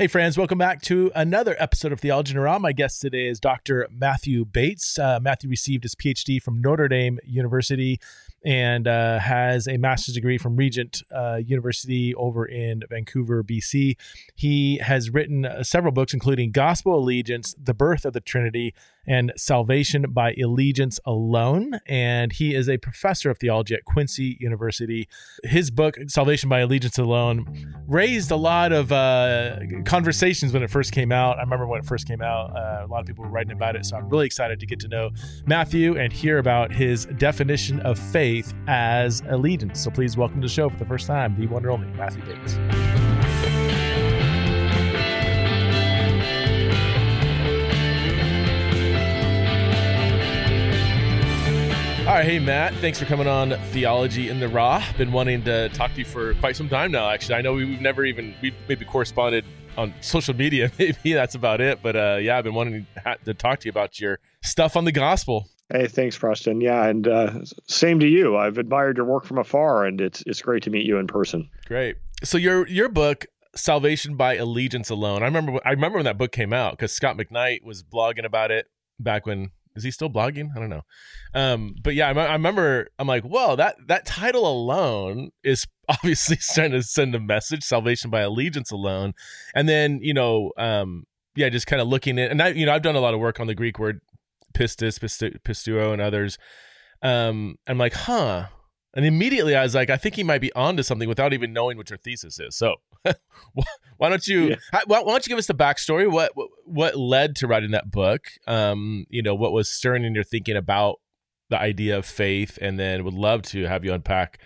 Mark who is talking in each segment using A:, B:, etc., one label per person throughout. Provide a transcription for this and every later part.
A: Hey, friends, welcome back to another episode of Theology in a. My guest today is Dr. Matthew Bates. Uh, Matthew received his PhD from Notre Dame University and uh, has a master's degree from Regent uh, University over in Vancouver, BC. He has written uh, several books, including Gospel Allegiance, The Birth of the Trinity, and Salvation by Allegiance Alone. And he is a professor of theology at Quincy University. His book, Salvation by Allegiance Alone, raised a lot of uh, conversations when it first came out. I remember when it first came out, uh, a lot of people were writing about it. So I'm really excited to get to know Matthew and hear about his definition of faith as allegiance. So please welcome to the show for the first time, the one and only Matthew Bates. All right, hey Matt, thanks for coming on Theology in the Raw. Been wanting to talk to you for quite some time now. Actually, I know we've never even we've maybe corresponded on social media. Maybe that's about it. But uh, yeah, I've been wanting to talk to you about your stuff on the gospel.
B: Hey, thanks, Preston. Yeah, and uh, same to you. I've admired your work from afar, and it's it's great to meet you in person.
A: Great. So your your book, Salvation by Allegiance Alone. I remember I remember when that book came out because Scot McKnight was blogging about it back when is he still blogging? I don't know. Um, but yeah, I, I, remember I'm like, whoa, that that title alone is obviously trying to send a message, salvation by allegiance alone. And then, you know, um, yeah, just kind of looking at, and I, you know, I've done a lot of work on the Greek word pistis, pistu, pisteuo, and others. Um, I'm like, huh. And immediately I was like, I think he might be onto something without even knowing what your thesis is. So why don't you yeah. why, don't you give us the backstory? What, what, what led to writing that book? Um, you know, what was stirring in your thinking about the idea of faith, and then would love to have you unpack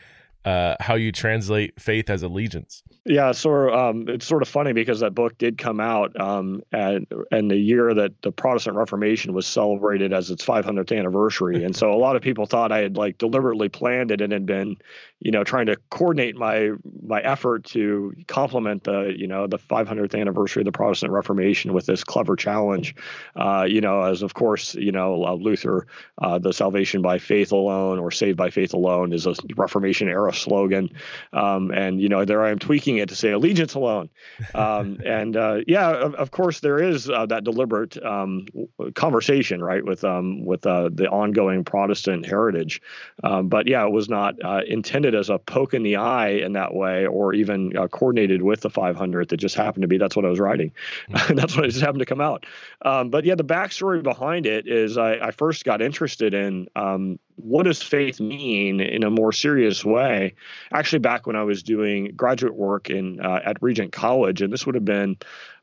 A: uh, how you translate faith as allegiance.
B: Yeah, so um, it's sort of funny because that book did come out um, and and the year that the Protestant Reformation was celebrated as its 500th anniversary, and so a lot of people thought I had like deliberately planned it and had been, you know, trying to coordinate my my effort to complement the you know the 500th anniversary of the Protestant Reformation with this clever challenge, uh, you know, as of course you know uh, Luther, uh, the salvation by faith alone or saved by faith alone is a Reformation era slogan, um, and you know there I am tweaking it to say allegiance alone. Um, and uh, yeah, of, of, course, there is uh, that deliberate um, conversation, right, with um, with uh, the ongoing Protestant heritage. Um, but yeah, it was not uh, intended as a poke in the eye in that way, or even uh, coordinated with the 500. That just happened to be that's what I was writing. Mm-hmm. that's what it just happened to come out. Um, but yeah, the backstory behind it is I, I first got interested in um, what does faith mean in a more serious way? Actually, back when I was doing graduate work in uh, at Regent College, and this would have been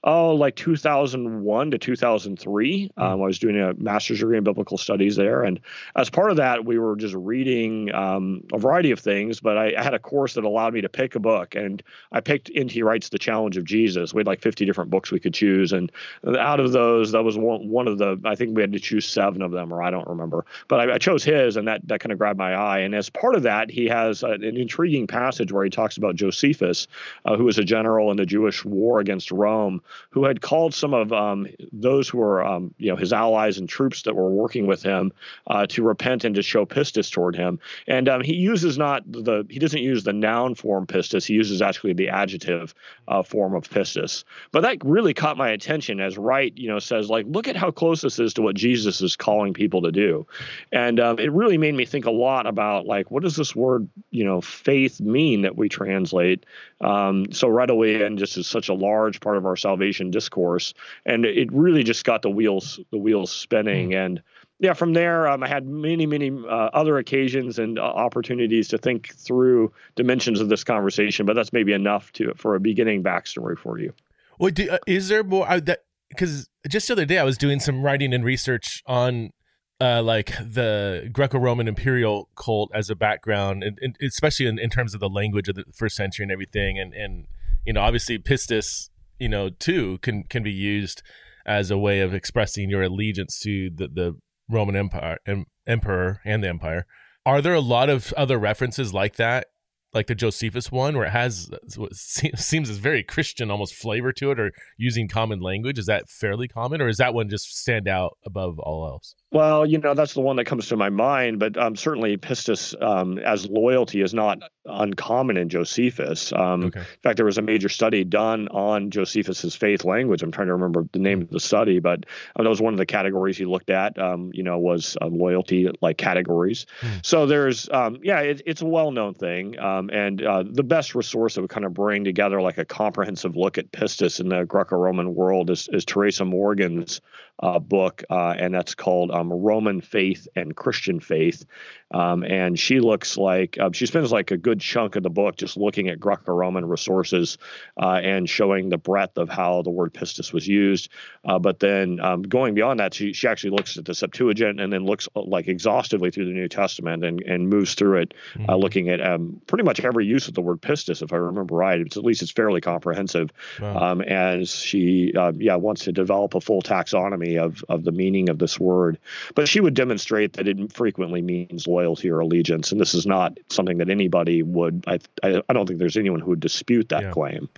B: oh, like 2001 to 2003. Hmm. Um, I was doing a master's degree in biblical studies there. And as part of that, we were just reading um, a variety of things, but I, I, had a course that allowed me to pick a book. And I picked N.T. Wright's The Challenge of Jesus. We had like 50 different books we could choose. And out of those, that was one, one of the, I think we had to choose seven of them, or I don't remember. But I, I chose his, and that, that kind of grabbed my eye. And as part of that, he has an intriguing passage where he talks about Josephus, uh, who was a general in the Jewish war against Rome who had called some of um, those who were, um, you know, his allies and troops that were working with him uh, to repent and to show pistis toward him. And um, he uses not the he doesn't use the noun form pistis. He uses actually the adjective uh, form of pistis. But that really caught my attention as Wright, you know, says like, look at how close this is to what Jesus is calling people to do, and um, it really made me think a lot about like, what does this word, you know, faith mean that we translate um, so readily and just is such a large part of our salvation discourse. And it really just got the wheels the wheels spinning. Mm. And yeah, from there, um, I had many, many uh, other occasions and uh, opportunities to think through dimensions of this conversation. But that's maybe enough to for a beginning backstory for you.
A: Well, do, uh, is there more uh, that because just the other day I was doing some writing and research on uh, like the Greco-Roman imperial cult as a background, and, and especially in, in, terms of the language of the first century and everything, and and you know obviously pistis, you know, too can can be used as a way of expressing your allegiance to the the Roman Empire, em, emperor, and the empire. Are there a lot of other references like that like the Josephus one, where it has what seems as very Christian almost flavor to it, or using common language? Is that fairly common, or is that one just stand out above all else?
B: Well, you know, that's the one that comes to my mind, but um, certainly pistis um, as loyalty is not uncommon in Josephus. Um, okay. In fact, there was a major study done on Josephus's faith language. I'm trying to remember the name of the study, but uh, that was one of the categories he looked at. Um, you know, was uh, loyalty like categories. Hmm. So there's, um, yeah, it, it's a well-known thing, um, and uh, the best resource that would kind of bring together like a comprehensive look at pistis in the Greco-Roman world is, is Teresa Morgan's uh, book, uh, and that's called um, Roman Faith and Christian Faith. Um, and she looks like uh, she spends like a good chunk of the book just looking at Greco-Roman resources uh, and showing the breadth of how the word pistis was used. Uh, but then um, going beyond that, she, she actually looks at the Septuagint and then looks uh, like exhaustively through the New Testament and, and moves through it, uh, mm-hmm. looking at um, pretty much every use of the word pistis, if I remember right. It's, at least it's fairly comprehensive. Wow. Um, and she, uh, yeah, wants to develop a full taxonomy of of the meaning of this word. But she would demonstrate that it frequently means loyalty or allegiance. And this is not something that anybody would. I I, I don't think there's anyone who would dispute that yeah. claim.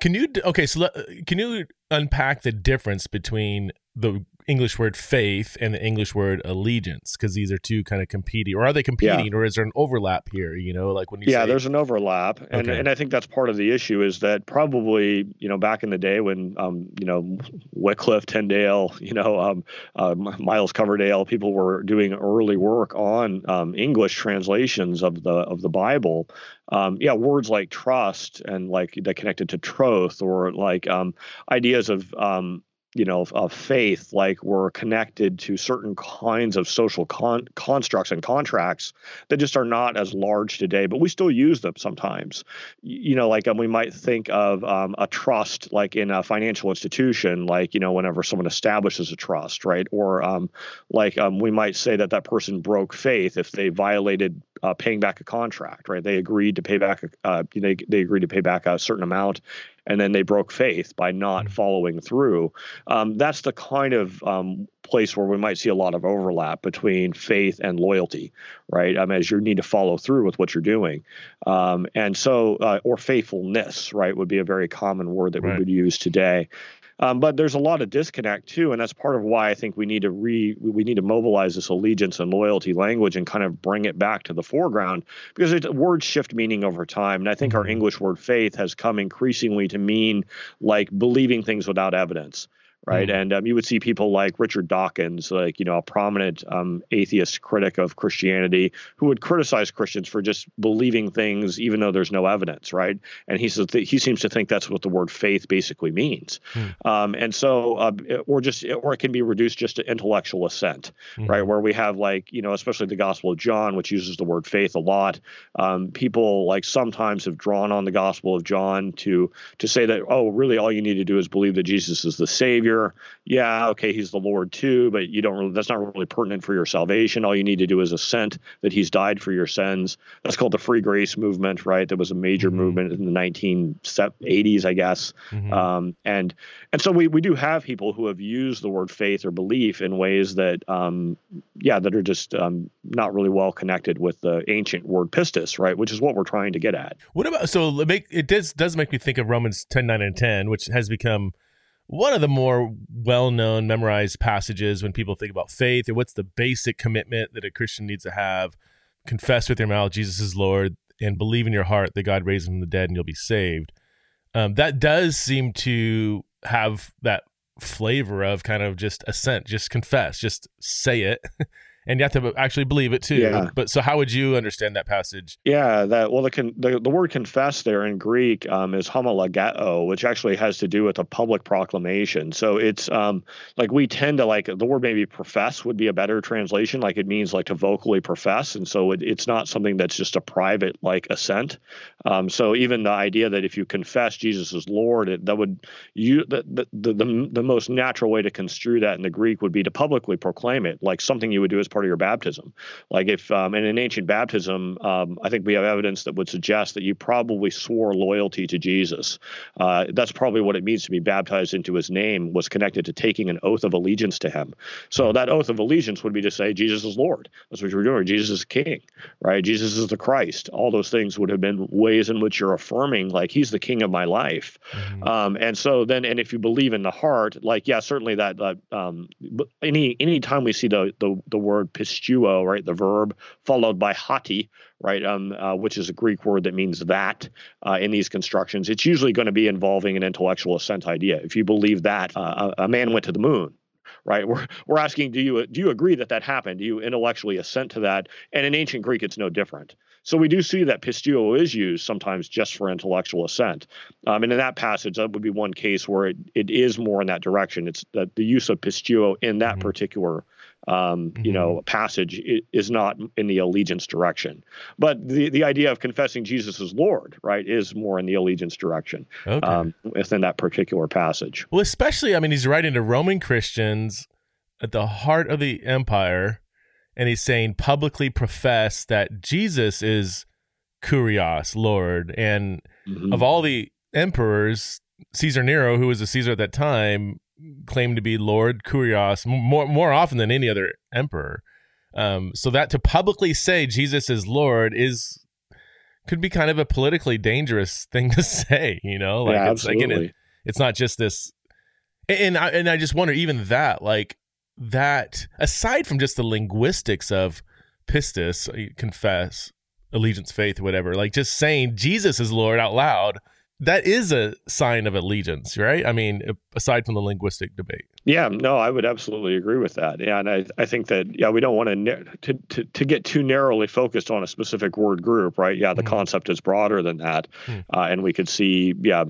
A: Can you okay? So can you unpack the difference between the English word faith and the English word allegiance because these are two kind of competing, or are they competing, yeah. or is there an overlap here? You know, like when you
B: yeah,
A: say,
B: there's an overlap, and okay. and I think that's part of the issue is that probably you know back in the day when um you know Wycliffe, Tyndale, you know um uh, Miles Coverdale, people were doing early work on um, English translations of the of the Bible. Um, yeah, words like trust and like that connected to troth, or like um, ideas of um, you know of faith like we're connected to certain kinds of social con- constructs and contracts that just are not as large today but we still use them sometimes. You know like um, we might think of um, a trust like in a financial institution like you know whenever someone establishes a trust right? Or um, like um, we might say that that person broke faith if they violated uh, paying back a contract right they agreed to pay back uh, they, they agreed to pay back a certain amount and then they broke faith by not mm-hmm. following through. Um, that's the kind of um, place where we might see a lot of overlap between faith and loyalty, right? Um, as you need to follow through with what you're doing, um, and so uh, or faithfulness, right, would be a very common word that right. we would use today. Um, but there's a lot of disconnect too, and that's part of why I think we need to re we need to mobilize this allegiance and loyalty language and kind of bring it back to the foreground because it, words shift meaning over time, and I think our mm-hmm. English word faith has come increasingly to mean like believing things without evidence right? Mm. And um, you would see people like Richard Dawkins, like you know, a prominent um, atheist critic of Christianity, who would criticize Christians for just believing things even though there's no evidence, right? And he says he seems to think that's what the word faith basically means, mm. um, and so uh, or just or it can be reduced just to intellectual assent, mm. right? Where we have like you know, especially the Gospel of John, which uses the word faith a lot. Um, people like sometimes have drawn on the Gospel of John to to say that oh, really, all you need to do is believe that Jesus is the Savior Savior. Yeah, okay, he's the Lord too, but you don't really, that's not really pertinent for your salvation. All you need to do is assent that he's died for your sins. That's called the free grace movement, right? That was a major mm-hmm. movement in the 1980s, I guess. Mm-hmm. Um, and and so we, we do have people who have used the word faith or belief in ways that, um, yeah, that are just um, not really well connected with the ancient word pistis, right? Which is what we're trying to get at.
A: What about so it make it does does make me think of Romans 10, 9, and 10, which has become one of the more well-known memorized passages when people think about faith or what's the basic commitment that a christian needs to have confess with your mouth jesus is lord and believe in your heart that god raised him from the dead and you'll be saved. Um, that does seem to have that flavor of kind of just assent just confess just say it and you have to actually believe it too. Yeah. But so, how would you understand that passage?
B: Yeah, that well, the con, the, the word confess there in Greek um, is homologeo, which actually has to do with a public proclamation. So it's um, like we tend to like the word maybe profess would be a better translation. Like it means like to vocally profess, and so it, it's not something that's just a private like assent. Um, so even the idea that if you confess Jesus is Lord, it, that would you the, the the the most natural way to construe that in the Greek would be to publicly proclaim it, like something you would do as part of your baptism. Like if um, in an ancient baptism, um, I think we have evidence that would suggest that you probably swore loyalty to Jesus. Uh, that's probably what it means to be baptized into His name. Was connected to taking an oath of allegiance to Him. So that oath of allegiance would be to say Jesus is Lord. That's what you're doing. Jesus is King, right? Jesus is the Christ. All those things would have been ways in which you're affirming like He's the King of my life. Mm-hmm. Um, and so then, and if you believe in the heart, like yeah, certainly that. Um, any any time we see the the, the word pisteuo, right, the verb followed by hoti right, um, uh, which is a Greek word that means that uh, in these constructions, it's usually going to be involving an intellectual assent idea. If you believe that uh, a man went to the moon, right? We're we're asking, do you do you agree that that happened? Do you intellectually assent to that? And in ancient Greek, it's no different. So we do see that pisteuo is used sometimes just for intellectual assent. Um, and in that passage, that would be one case where it, it is more in that direction. It's that the use of pisteuo in that mm-hmm. particular um, mm-hmm. you know, passage is not in the allegiance direction. But the, the idea of confessing Jesus as Lord, right, is more in the allegiance direction okay. um, within that particular passage.
A: Well, especially, I mean, he's writing to Roman Christians at the heart of the empire and he's saying publicly profess that Jesus is Kurios, Lord, and mm-hmm. of all the emperors, Caesar Nero, who was a Caesar at that time, claimed to be Lord Kurios more more often than any other emperor. Um, so that to publicly say Jesus is Lord is could be kind of a politically dangerous thing to say, you know?
B: Like yeah, it's again,
A: it, it's not just this and I and I just wonder even that like that aside from just the linguistics of pistis, uh, confess, allegiance, faith, whatever, like just saying Jesus is Lord out loud, that is a sign of allegiance, right? I mean, aside from the linguistic debate.
B: Yeah, no, I would absolutely agree with that. Yeah, and I, I think that yeah, we don't want to, to to get too narrowly focused on a specific word group, right? Yeah, the mm. concept is broader than that, mm. uh, and we could see yeah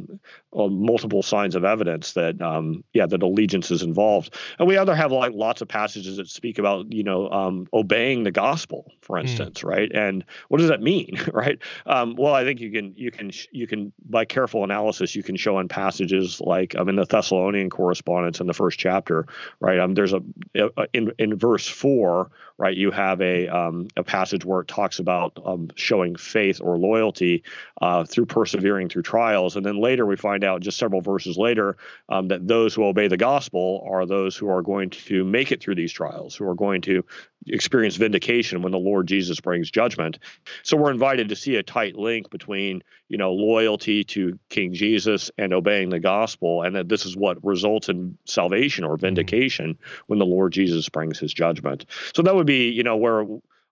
B: multiple signs of evidence that um, yeah that allegiance is involved. And we other have like lots of passages that speak about you know um, obeying the gospel, for hmm. instance, mm. right? And what does that mean, right? Um, well, I think you can you can you can by careful analysis you can show in passages like um, in the Thessalonian correspondence in the first chapter, right? Um, there's a, a in in verse four, right? You have a um, a passage where it talks about um, showing faith or loyalty uh, through persevering through trials, and then later we find out just several verses later um, that those who obey the gospel are those who are going to make it through these trials, who are going to experience vindication when the Lord Jesus brings judgment. So we're invited to see a tight link between, you know, loyalty to King Jesus and obeying the gospel, and that this is what results in salvation or vindication when the Lord Jesus brings his judgment. So that would be, you know, where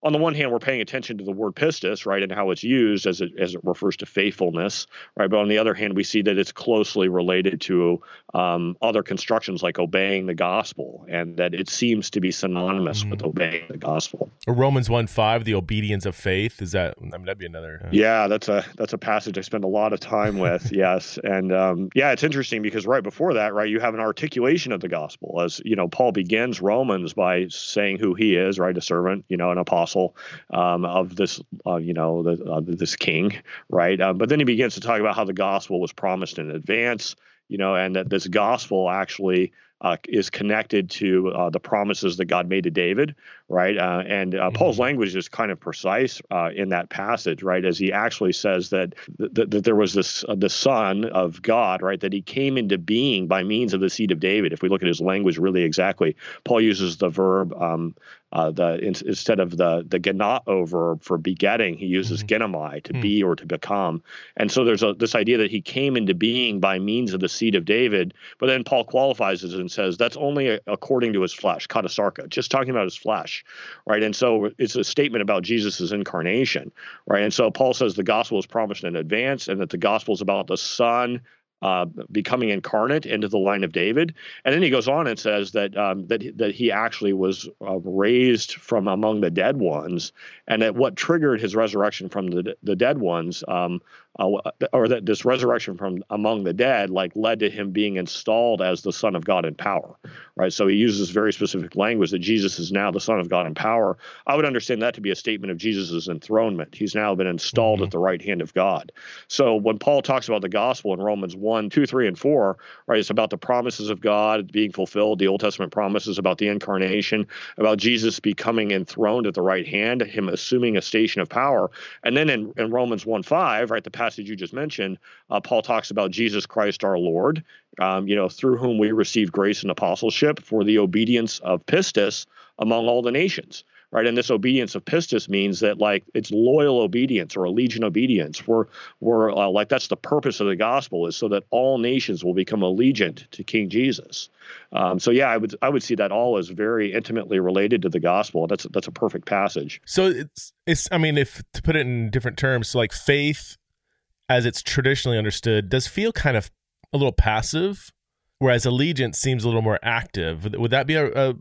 B: on the one hand, we're paying attention to the word pistis, right, and how it's used as it as it refers to faithfulness, right. But on the other hand, we see that it's closely related to um, other constructions like obeying the gospel, and that it seems to be synonymous mm-hmm. with obeying the gospel.
A: Romans one five, the obedience of faith. Is that? I mean, that'd be another.
B: Uh... Yeah, that's a that's a passage I spend a lot of time with. yes, and um, yeah, it's interesting because right before that, right, you have an articulation of the gospel as you know Paul begins Romans by saying who he is, right, a servant, you know, an apostle apostle um, of this, uh, you know, the, uh, this king, right? Um, but then he begins to talk about how the gospel was promised in advance, you know, and that this gospel actually uh, is connected to uh, the promises that God made to David, right? Uh, and uh, mm-hmm. Paul's language is kind of precise uh, in that passage, right? As he actually says that that, that there was this uh, the Son of God, right? That he came into being by means of the seed of David. If we look at his language really exactly, Paul uses the verb um, uh, the in, instead of the the gennao verb for begetting, he uses mm-hmm. genomai to mm-hmm. be or to become. And so there's a, this idea that he came into being by means of the seed of David. But then Paul qualifies it and says that's only a, according to his flesh, katasarka, just talking about his flesh, right? And so it's a statement about Jesus's incarnation, right? And so Paul says the gospel is promised in advance, and that the gospel is about the Son uh, becoming incarnate into the line of David. And then he goes on and says that um, that that he actually was uh, raised from among the dead ones, and that what triggered his resurrection from the the dead ones um, uh, or that this resurrection from among the dead like led to him being installed as the Son of God in power, right? So he uses very specific language that Jesus is now the Son of God in power. I would understand that to be a statement of Jesus's enthronement. He's now been installed mm-hmm. at the right hand of God. So when Paul talks about the gospel in Romans 1, 2, 3, and 4, right, it's about the promises of God being fulfilled, the Old Testament promises about the incarnation, about Jesus becoming enthroned at the right hand, him assuming a station of power. And then in, in Romans 1, 5, right, the passage you just mentioned, uh, Paul talks about Jesus Christ our Lord, um, you know, through whom we receive grace and apostleship for the obedience of pistis among all the nations right? And this obedience of pistis means that like it's loyal obedience or allegiant obedience. We're we're uh, like that's the purpose of the gospel is so that all nations will become allegiant to King Jesus. Um, so yeah, I would I would see that all as very intimately related to the gospel. That's that's a perfect passage.
A: So it's it's I mean if to put it in different terms, like faith as it's traditionally understood does feel kind of a little passive whereas allegiance seems a little more active. Would that be a, a,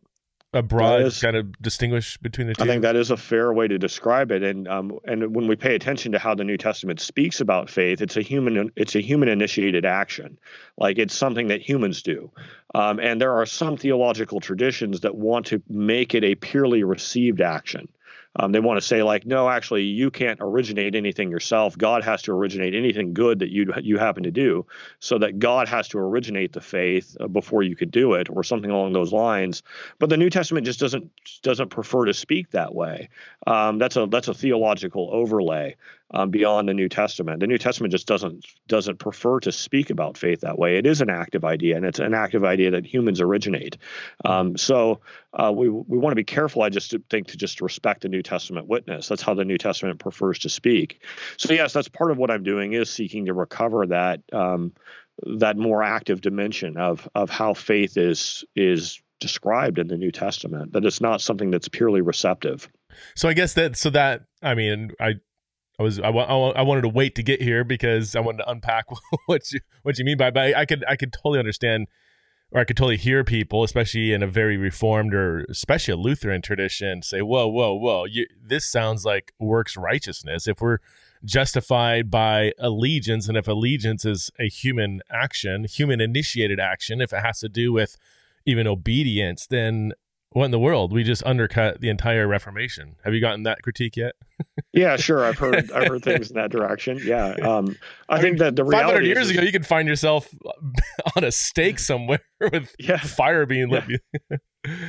A: a broad is, kind of distinguish between the two?
B: I think that is a fair way to describe it. And um, and when we pay attention to how the New Testament speaks about faith, it's a human it's a human initiated action, like it's something that humans do. Um, and there are some theological traditions that want to make it a purely received action. Um, they want to say like, no, actually, you can't originate anything yourself. God has to originate anything good that you you happen to do, so that God has to originate the faith uh, before you could do it, or something along those lines. But the New Testament just doesn't doesn't prefer to speak that way. Um, that's a that's a theological overlay um, beyond the New Testament. The New Testament just doesn't doesn't prefer to speak about faith that way. It is an active idea, and it's an active idea that humans originate. Um, so uh, we we want to be careful. I just think to just respect the New Testament witness. That's how the New Testament prefers to speak. So yes, that's part of what I'm doing is seeking to recover that um, that more active dimension of of how faith is is described in the New Testament. That it's not something that's purely receptive.
A: So I guess that so that I mean I I was I, I, wanted to wait to get here because I wanted to unpack what you what you mean by but I, I could I could totally understand or I could totally hear people, especially in a very reformed or especially a Lutheran tradition, say, "Whoa, whoa, whoa! You, this sounds like works righteousness. If we're justified by allegiance, and if allegiance is a human action, human initiated action, if it has to do with even obedience, then what in the world? We just undercut the entire Reformation. Have you gotten that critique yet?
B: yeah, sure. I've heard I've heard things in that direction. Yeah, um, I, I, think mean, that the
A: reality 500
B: years
A: is, ago, you could find yourself on a stake somewhere with yeah, fire being lit.
B: Yeah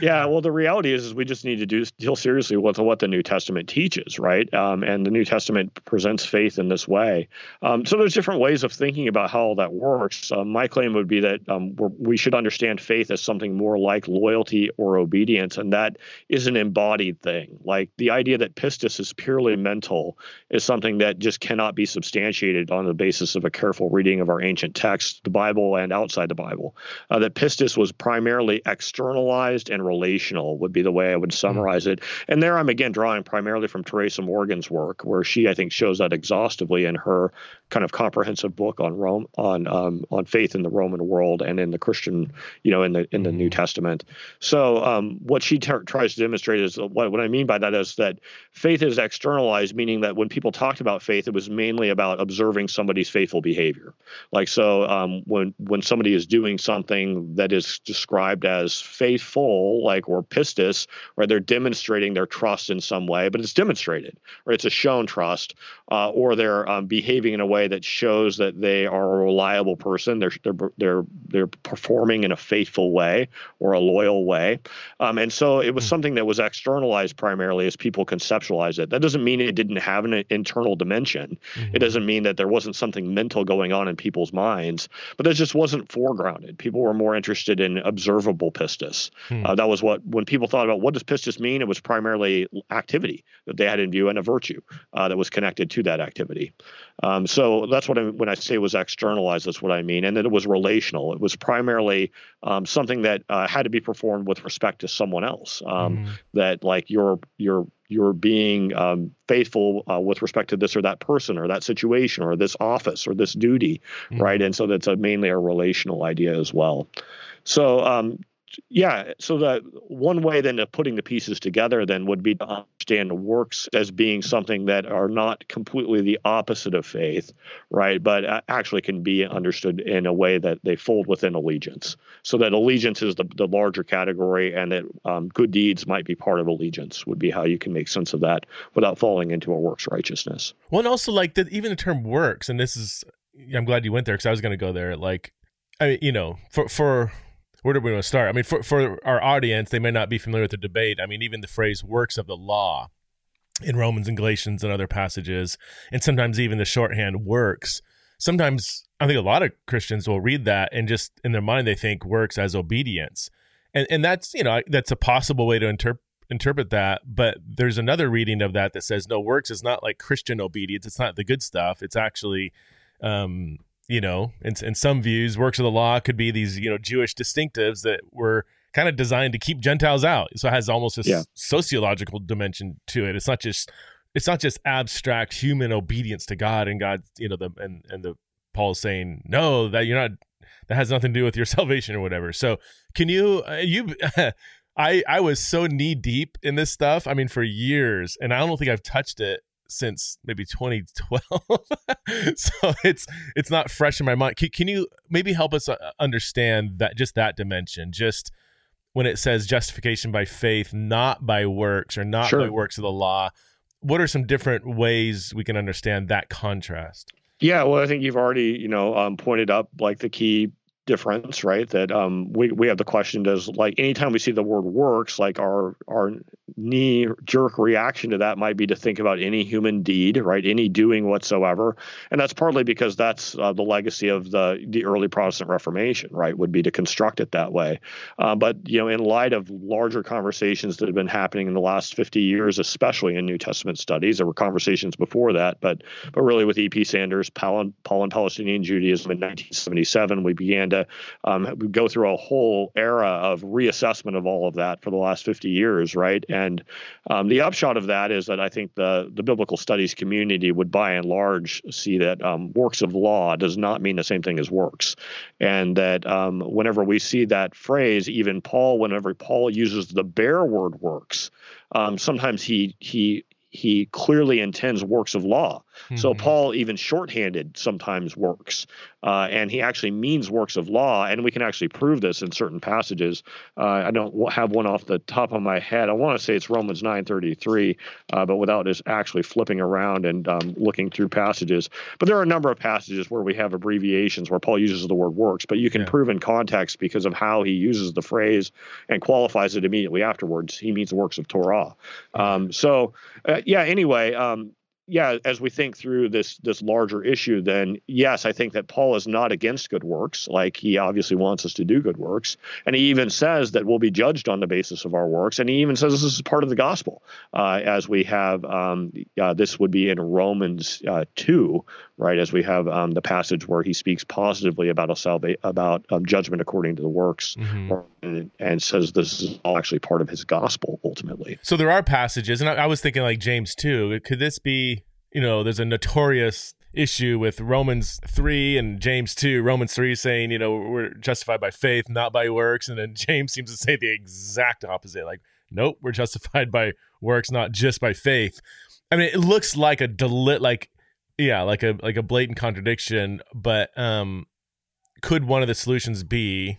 B: yeah, well, the reality is, is we just need to do deal seriously with what the New Testament teaches, right? Um, and the New Testament presents faith in this way. Um, so there's different ways of thinking about how all that works. Um, my claim would be that um, we should understand faith as something more like loyalty or obedience, and that is an embodied thing. Like the idea that pistis is purely mental is something that just cannot be substantiated on the basis of a careful reading of our ancient texts, the Bible and outside the Bible. Uh, that pistis was primarily externalized and relational would be the way I would summarize mm-hmm. it. And there I'm again drawing primarily from Teresa Morgan's work, where she I think shows that exhaustively in her kind of comprehensive book on Rome on um, on faith in the Roman world and in the Christian, you know, in the in the New mm-hmm. Testament. So um, what she tries to demonstrate is what what I mean by that is that faith is externalized, meaning that when people talked about faith, it was mainly about observing somebody's faithful behavior. Like so, um, when when somebody is doing something that is described as faithful like or pistis, where they're demonstrating their trust in some way, but it's demonstrated, or it's a shown trust, uh, or they're um, behaving in a way that shows that they are a reliable person. They're they're they're they're performing in a faithful way or a loyal way, um, and so it was hmm. something that was externalized primarily as people conceptualize it. That doesn't mean it didn't have an internal dimension. Mm-hmm. It doesn't mean that there wasn't something mental going on in people's minds, but it just wasn't foregrounded. People were more interested in observable pistis. Hmm. Uh, that was what when people thought about what does pistis mean, it was primarily activity that they had in view and a virtue uh, that was connected to that activity. Um, so that's what I, when I say it was externalized, that's what I mean, and that it was relational. It was primarily um, something that uh, had to be performed with respect to someone else. Um, mm That like you're you're you're being um, faithful uh, with respect to this or that person or that situation or this office or this duty, mm right? And so that's a, mainly a relational idea as well. So um, yeah, so that one way then of putting the pieces together then would be to understand works as being something that are not completely the opposite of faith, right? But actually can be understood in a way that they fold within allegiance. So that allegiance is the, the larger category, and that um, good deeds might be part of allegiance, would be how you can make sense of that without falling into a works righteousness.
A: Well, and also like that, even the term works, and this is, I'm glad you went there because I was going to go there. Like, I, you know, for for where do we want to start? I mean, for, for our audience, they may not be familiar with the debate. I mean, even the phrase works of the law in Romans and Galatians and other passages, and sometimes even the shorthand works. Sometimes I think a lot of Christians will read that and just in their mind they think works as obedience. And and that's, you know, that's a possible way to interpret interpret that, but there's another reading of that that says no works is not like Christian obedience. It's not the good stuff. It's actually um you know, in, in some views, works of the law could be these, you know, Jewish distinctives that were kind of designed to keep Gentiles out. So it has almost a yeah. sociological dimension to it. It's not just it's not just abstract human obedience to God and God, you know, the and and the Paul is saying no that you're not that has nothing to do with your salvation or whatever. So can you uh, you I I was so knee deep in this stuff. I mean, for years, and I don't think I've touched it since maybe 2012 so it's it's not fresh in my mind. Can, can, you maybe help us uh, understand that just that dimension? Just when it says justification by faith not by works or not sure. by works of the law what are some different ways we can understand that contrast?
B: Yeah well i think you've already you know um, pointed up like the key difference, right? That um, we we have the question: Does like anytime we see the word works, like our our knee jerk reaction to that might be to think about any human deed, right? Any doing whatsoever, and that's partly because that's uh, the legacy of the the early Protestant Reformation, right? Would be to construct it that way. Uh, but you know, in light of larger conversations that have been happening in the last 50 years, especially in New Testament studies, there were conversations before that, but but really with E.P. Sanders, Paul, and, Paul and Palestinian Judaism in 1977, we began to um, go through a whole era of reassessment of all of that for the last 50 years, right? And um, the upshot of that is that I think the the biblical studies community would, by and large, see that um, works of law does not mean the same thing as works, and that um, whenever we see that phrase, even Paul, whenever Paul uses the bare word works, um, sometimes he he he clearly intends works of law. Mm-hmm. So Paul even shorthanded sometimes works uh, and he actually means works of law, and we can actually prove this in certain passages. Uh, I don't have one off the top of my head. I want to say it's Romans 9:33, uh, but without just actually flipping around and um, looking through passages. But there are a number of passages where we have abbreviations where Paul uses the word works, but you can yeah. prove in context because of how he uses the phrase and qualifies it immediately afterwards. He means works of Torah. Um, so, uh, yeah. Anyway, um, yeah, as we think through this this larger issue, then yes, I think that Paul is not against good works. Like he obviously wants us to do good works, and he even says that we'll be judged on the basis of our works. And he even says this is part of the gospel, uh, as we have um, uh, this would be in Romans uh, two, right? As we have um, the passage where he speaks positively about a salva- about um, judgment according to the works, mm-hmm. and, and, says this is all actually part of his gospel ultimately.
A: So there are passages, and I, I was thinking like James two. Could this be? You know, there's a notorious issue with Romans 3 and James 2. Romans 3 saying, you know, we're justified by faith, not by works. And then James seems to say the exact opposite. Like, nope, we're justified by works, not just by faith. I mean, it looks like a deli- like yeah, like a like a blatant contradiction, but um could one of the solutions be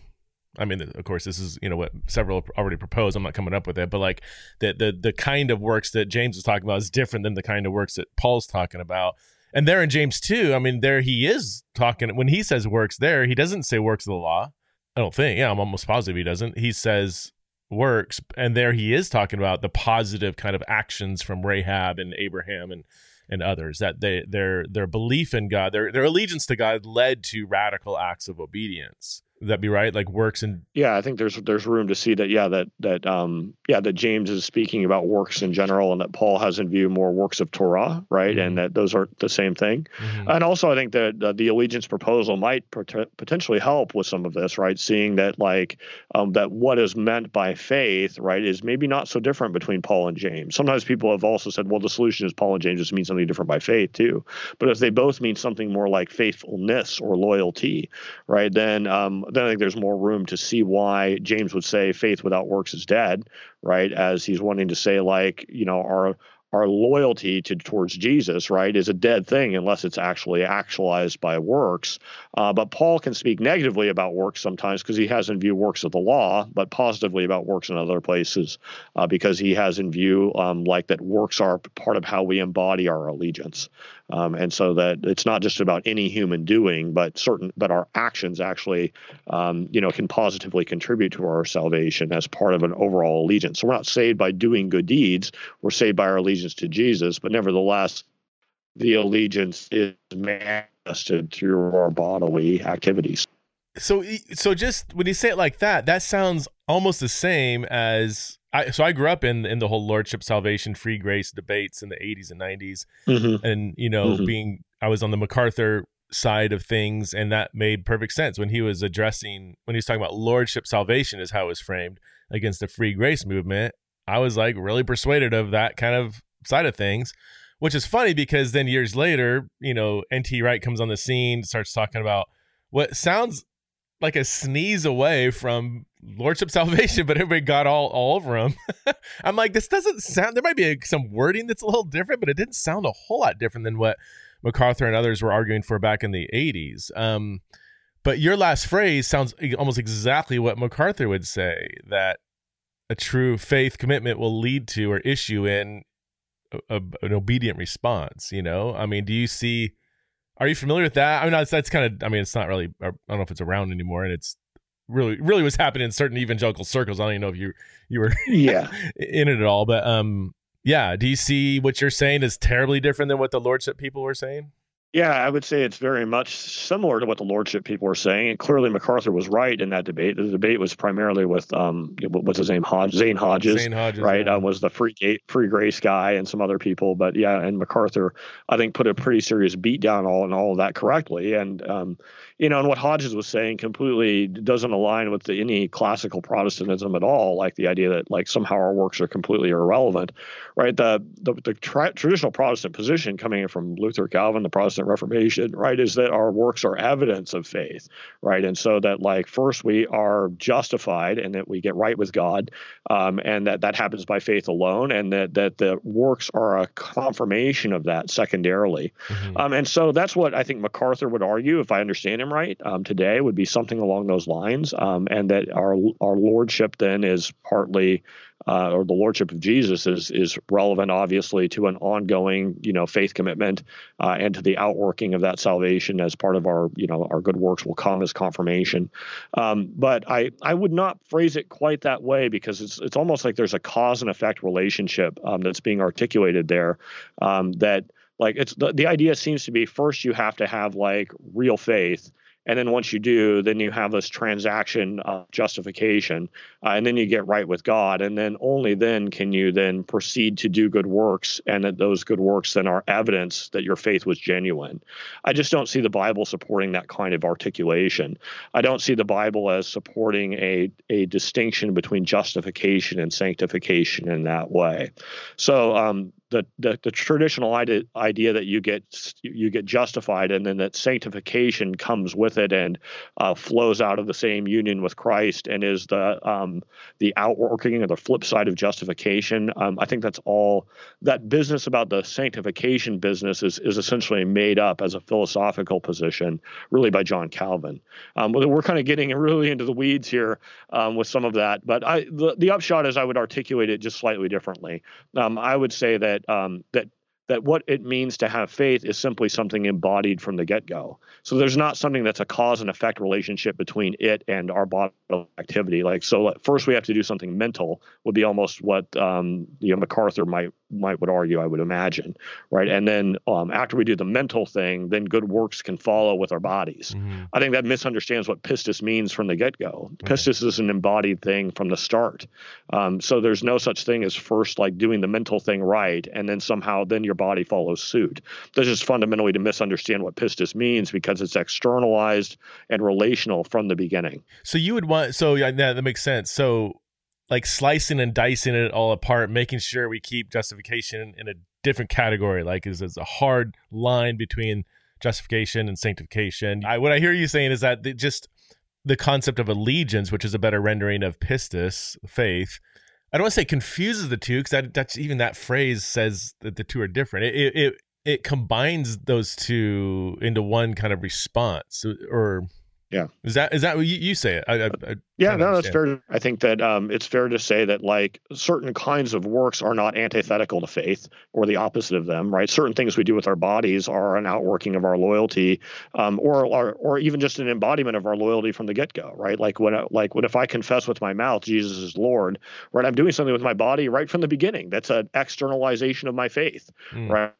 A: I mean, of course, this is you know what several already proposed. I'm not coming up with it, but like the the the kind of works that James is talking about is different than the kind of works that Paul's talking about. And there in James two, I mean, there he is talking when he says works. There, he doesn't say works of the law. I don't think. Yeah, I'm almost positive he doesn't. He says works, and there he is talking about the positive kind of actions from Rahab and Abraham and and others that they their their belief in God, their their allegiance to God led to radical acts of obedience. That be right? Like works and
B: yeah, I think there's there's room to see that. Yeah, that that um yeah that James is speaking about works in general, and that Paul has in view more works of Torah, right? Mm-hmm. And that those are the same thing. Mm-hmm. And also, I think that uh, the allegiance proposal might pot- potentially help with some of this, right? Seeing that like um, that what is meant by faith, right, is maybe not so different between Paul and James. Sometimes people have also said, well, the solution is Paul and James just mean something different by faith too. But if they both mean something more like faithfulness or loyalty, right, then um, then I think there's more room to see why James would say faith without works is dead, right? As he's wanting to say, like, you know, our our loyalty to towards Jesus, right, is a dead thing unless it's actually actualized by works. Uh, but Paul can speak negatively about works sometimes because he has in view works of the law, but positively about works in other places uh, because he has in view um, like that works are part of how we embody our allegiance. Um, and so that it's not just about any human doing, but certain, but our actions actually, um, you know, can positively contribute to our salvation as part of an overall allegiance. So we're not saved by doing good deeds; we're saved by our allegiance to Jesus. But nevertheless, the allegiance is manifested through our bodily activities.
A: So, so just when you say it like that, that sounds almost the same as I, so I grew up in in the whole lordship salvation free grace debates in the 80s and 90s mm-hmm. and you know mm-hmm. being I was on the MacArthur side of things and that made perfect sense when he was addressing when he was talking about lordship salvation is how it was framed against the free grace movement I was like really persuaded of that kind of side of things which is funny because then years later you know NT Wright comes on the scene starts talking about what sounds like a sneeze away from lordship salvation, but everybody got all, all over him. I'm like, this doesn't sound. There might be a, some wording that's a little different, but it didn't sound a whole lot different than what MacArthur and others were arguing for back in the 80s. Um, but your last phrase sounds almost exactly what MacArthur would say that a true faith commitment will lead to or issue in a, a, an obedient response. You know, I mean, do you see? Are you familiar with that? I mean, that's, that's kind of. I mean, it's not really. I don't know if it's around anymore, and it's really really was happening in certain evangelical circles. I don't even know if you you were
B: yeah
A: in it at all, but um yeah. Do you see what you're saying is terribly different than what the lordship people were saying?
B: Yeah, I would say it's very much similar to what the lordship people were saying. And clearly, MacArthur was right in that debate. The debate was primarily with um, what's his name, Hodge, Zane Hodges,
A: Zane Hodges
B: right?
A: Yeah.
B: Uh, was the free free grace guy and some other people, but yeah, and MacArthur, I think, put a pretty serious beat down all and all of that correctly. And um, you know, and what Hodges was saying completely doesn't align with the, any classical Protestantism at all. Like the idea that like somehow our works are completely irrelevant, right? The the, the tra- traditional Protestant position coming in from Luther, Calvin, the Protestant Reformation, right, is that our works are evidence of faith, right? And so that like first we are justified and that we get right with God, um, and that that happens by faith alone, and that that the works are a confirmation of that secondarily. Mm-hmm. Um, and so that's what I think MacArthur would argue, if I understand him right um, today would be something along those lines, um, and that our our lordship then is partly, uh, or the lordship of Jesus is is relevant, obviously, to an ongoing you know faith commitment uh, and to the outworking of that salvation as part of our you know our good works will come as confirmation. Um, but I I would not phrase it quite that way because it's it's almost like there's a cause and effect relationship um, that's being articulated there um, that like it's the, the idea seems to be first you have to have like real faith and then once you do, then you have this transaction of justification, uh, and then you get right with God. And then only then can you then proceed to do good works, and that those good works then are evidence that your faith was genuine. I just don't see the Bible supporting that kind of articulation. I don't see the Bible as supporting a, a distinction between justification and sanctification in that way. So, um, the, the, the traditional idea, idea that you get you get justified and then that sanctification comes with it and uh, flows out of the same union with Christ and is the um, the outworking or the flip side of justification. Um, I think that's all that business about the sanctification business is is essentially made up as a philosophical position, really by John Calvin. Um, we're kind of getting really into the weeds here um, with some of that, but I the, the upshot is I would articulate it just slightly differently. Um, I would say that that um, that that what it means to have faith is simply something embodied from the get-go. So there's not something that's a cause and effect relationship between it and our bodily activity. Like so, first we have to do something mental would be almost what um, you know MacArthur might might would argue. I would imagine, right? And then um, after we do the mental thing, then good works can follow with our bodies. Mm-hmm. I think that misunderstands what pistis means from the get-go. Pistis is an embodied thing from the start. Um, so there's no such thing as first like doing the mental thing right, and then somehow then your body follows suit. This is fundamentally to misunderstand what pistis means because it's externalized and relational from the beginning.
A: So you would want so yeah that makes sense. So like slicing and dicing it all apart, making sure we keep justification in a different category. Like is a hard line between justification and sanctification. I what I hear you saying is that just the concept of allegiance, which is a better rendering of pistis, faith. I don't want to say confuses the two because that, that's even that phrase says that the two are different. It, it it combines those two into one kind of response or
B: yeah.
A: Is that is that what you, you say it? I, I, I
B: yeah, no, that's fair. I think that um, it's fair to say that like certain kinds of works are not antithetical to faith or the opposite of them, right? Certain things we do with our bodies are an outworking of our loyalty, um, or, or or even just an embodiment of our loyalty from the get go, right? Like when like when if I confess with my mouth Jesus is Lord, right? I'm doing something with my body right from the beginning. That's an externalization of my faith, mm. right?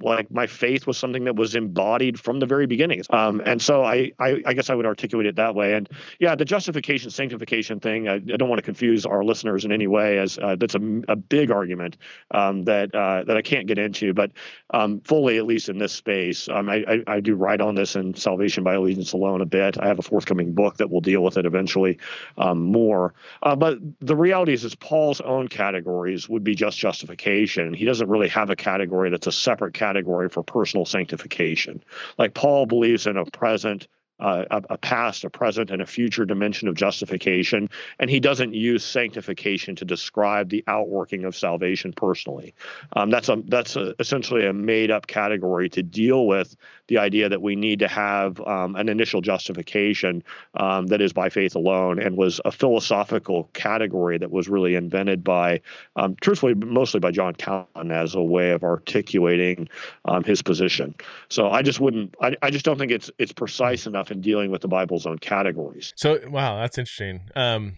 B: Like my faith was something that was embodied from the very beginning. Um, and so I, I, I, guess I would articulate it that way. And yeah, the justification sanctification thing, I, I don't want to confuse our listeners in any way as uh, that's a, a big argument um, that uh, that I can't get into, but um, fully, at least in this space, um, I, I, I, do write on this in Salvation by Allegiance Alone a bit. I have a forthcoming book that will deal with it eventually um, more. Uh, but the reality is, is Paul's own categories would be just justification. He doesn't really have a category that's a separate category for personal sanctification. Like Paul believes in a present a, a, past, a present, and a future dimension of justification. And he doesn't use sanctification to describe the outworking of salvation personally. Um, that's a that's a, essentially a made up category to deal with the idea that we need to have um, an initial justification um, that is by faith alone, and was a philosophical category that was really invented by, um, truthfully, mostly by John Calvin as a way of articulating um, his position. So I just wouldn't, I, I just don't think it's it's precise enough enough in dealing with the Bible's own categories.
A: So, wow, that's interesting. Um,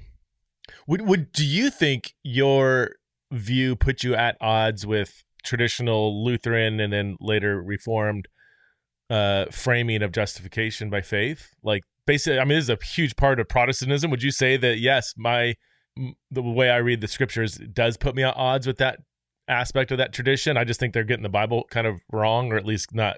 A: would would do you think your view put you at odds with traditional Lutheran and then later Reformed uh, framing of justification by faith? Like, basically, I mean, this is a huge part of Protestantism. Would you say that yes, my the way I read the scriptures does put me at odds with that aspect of that tradition? I just think they're getting the Bible kind of wrong, or at least not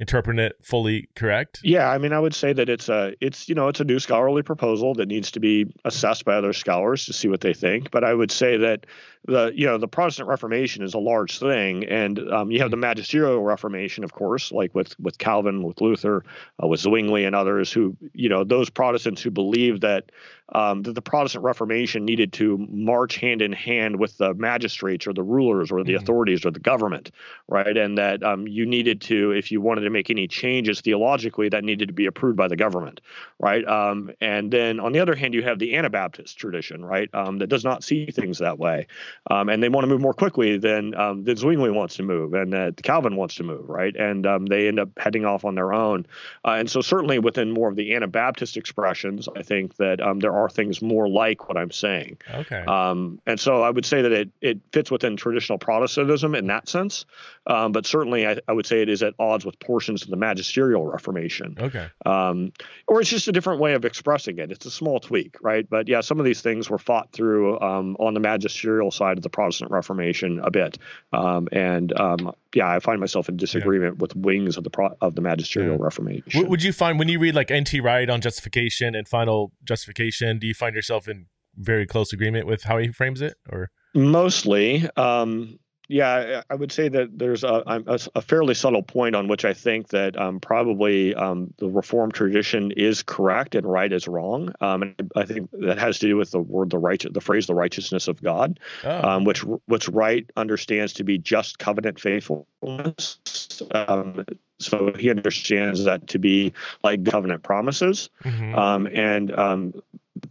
A: interpreting it fully correct?
B: Yeah, I mean, I would say that it's a it's you know it's a new scholarly proposal that needs to be assessed by other scholars to see what they think. But I would say that the you know the Protestant Reformation is a large thing, and um, you have the Magisterial Reformation, of course, like with with Calvin, with Luther, uh, with Zwingli, and others who you know those Protestants who believe that um, that the Protestant Reformation needed to march hand in hand with the magistrates or the rulers or the mm-hmm. authorities or the government, right? And that um, you needed to, if you wanted to make any changes theologically, that needed to be approved by the government, right? Um, and then on the other hand, you have the Anabaptist tradition, right, um, that does not see things that way, um, and they want to move more quickly than um, than Zwingli wants to move and that Calvin wants to move, right? And they end up heading off on their own. Uh, and so certainly within more of the Anabaptist expressions, I think that there are things more like what I'm saying.
A: Okay.
B: Um, and so I would say that it it fits within traditional Protestantism in that sense, um, but certainly I, I, would say it is at odds with portions of the Magisterial Reformation.
A: Okay.
B: Um, or it's just a different way of expressing it. It's a small tweak, right? But yeah, some of these things were fought through um, on the magisterial side of the Protestant Reformation a bit, um, and um, yeah, I find myself in disagreement yeah. with wings of the pro- of the magisterial yeah. Reformation.
A: would you find when you read like N.T. Wright on justification and final justification, do you find yourself in very close agreement with how he frames it, or
B: mostly? Um, yeah, I would say that there's a, a, fairly subtle point on which I think that um, probably um, the reform tradition is correct and right is wrong. Um, and I think that has to do with the word, the Wright, the phrase, the righteousness of God, oh. Um, which which right understands to be just covenant faithfulness. Um, so he understands that to be like covenant promises, mm-hmm. Um, and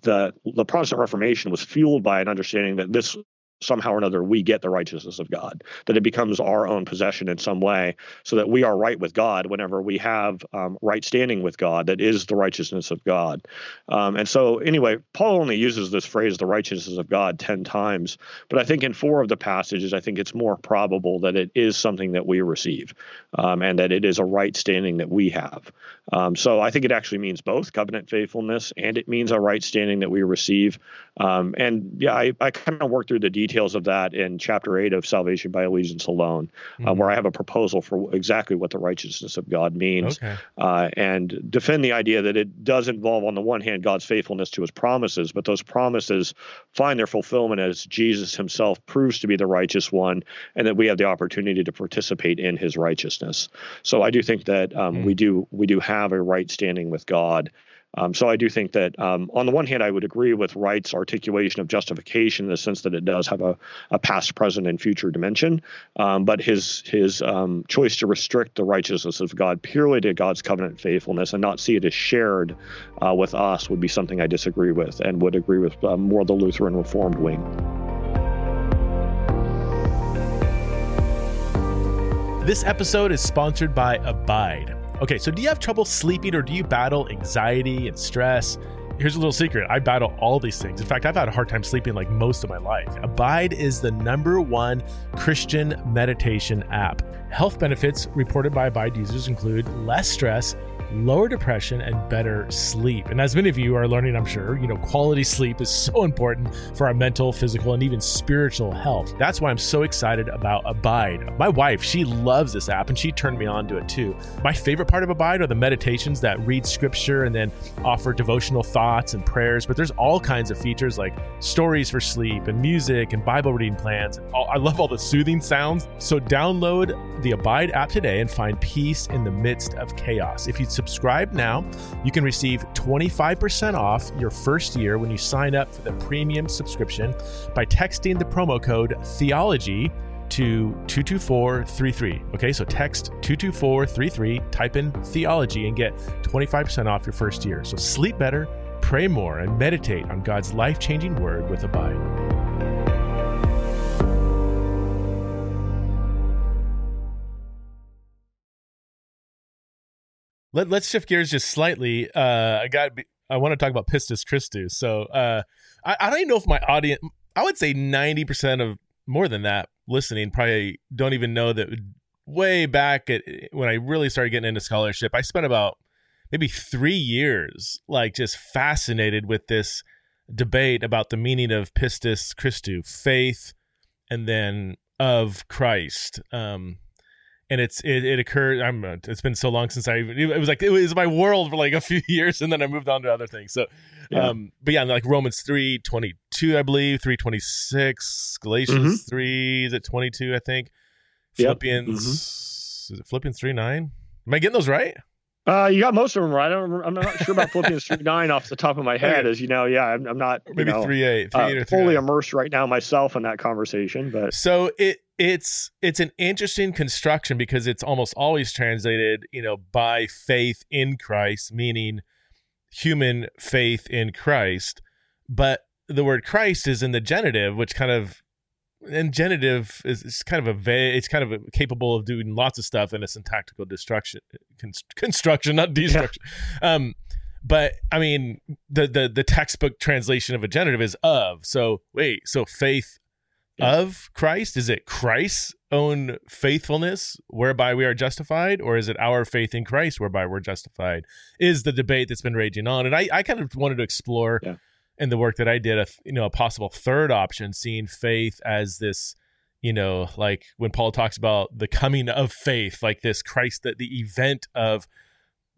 B: the the Protestant Reformation was fueled by an understanding that this somehow or another we get the righteousness of God, that it becomes our own possession in some way, so that we are right with God whenever we have um, right standing with God, that is the righteousness of God. Um, and so, anyway, Paul only uses this phrase, the righteousness of God, 10 times. But I think in four of the passages, I think it's more probable that it is something that we receive um, and that it is a right standing that we have. Um, so I think it actually means both covenant faithfulness and it means a right standing that we receive. Um, and yeah, I, I kind of worked through the details of that in chapter eight of Salvation by Allegiance Alone, uh, mm-hmm. uh, where I have a proposal for exactly what the righteousness of God means, okay. uh, and defend the idea that it does involve, on the one hand, God's faithfulness to His promises, but those promises find their fulfillment as Jesus Himself proves to be the righteous one, and that we have the opportunity to participate in His righteousness. So I do think that um, mm-hmm. we do we do have a right standing with God Um, so I do think that um, on the one hand, I would agree with Wright's articulation of justification in the sense that it does have a, a past, present, and future dimension. Um, but his his um, choice to restrict the righteousness of God purely to God's covenant faithfulness and not see it as shared uh, with us would be something I disagree with and would agree with uh, more the Lutheran Reformed wing.
A: This episode is sponsored by Abide. Okay, so do you have trouble sleeping or do you battle anxiety and stress? Here's a little secret I battle all these things. In fact, I've had a hard time sleeping like most of my life. Abide is the number one Christian meditation app. Health benefits reported by Abide users include less stress lower depression, and better sleep. And as many of you are learning, I'm sure, you know, quality sleep is so important for our mental, physical, and even spiritual health. That's why I'm so excited about Abide. My wife, she loves this app and she turned me on to it too. My favorite part of Abide are the meditations that read scripture and then offer devotional thoughts and prayers, but there's all kinds of features like stories for sleep and music and Bible reading plans. Oh, I love all the soothing sounds. So download the Abide app today and find peace in the midst of chaos. If you subscribe now, you can receive 25% off your first year when you sign up for the premium subscription by texting the promo code theology to 22433. Okay, so text 22433, type in theology, and get 25% off your first year. So sleep better, pray more, and meditate on God's life changing word with Abide. Let, us shift gears just slightly. Uh, I got. I want to talk about Pistis Christus. So uh, I, I don't even know if my audience. I would say ninety percent of more than that listening probably don't even know that. Way back at when I really started getting into scholarship, I spent about maybe three years like just fascinated with this debate about the meaning of pistis Christou, faith, and then of Christ. Um, and it's it, it occurred i'm uh, it's been so long since i even it was like it was my world for like a few years and then i moved on to other things so yeah. um but yeah like romans 3 22 i believe 326 galatians mm-hmm. 3 is it 22 i think philippians yep. mm-hmm. is it philippians 3 9 am i getting those right
B: uh, you got most of them right. I don't, I'm not sure about Philippians three nine off the top of my head. As you know, yeah, I'm, I'm not
A: maybe
B: know,
A: three eight,
B: three uh, eight or fully immersed right now myself in that conversation. But
A: so it it's it's an interesting construction because it's almost always translated, you know, by faith in Christ, meaning human faith in Christ. But the word Christ is in the genitive, which kind of and genitive is, is kind of a va- it's kind of a, capable of doing lots of stuff in a syntactical destruction construction not destruction yeah. um but i mean the, the the textbook translation of a genitive is of so wait so faith yeah. of christ? Is it christ's own faithfulness whereby we are justified or is it our faith in christ whereby we're justified? Is the debate that's been raging on. And i i kind of wanted to explore yeah. in the work that I did, a you know a possible third option, seeing faith as this, you know, like when Paul talks about the coming of faith, like this Christ, that the event of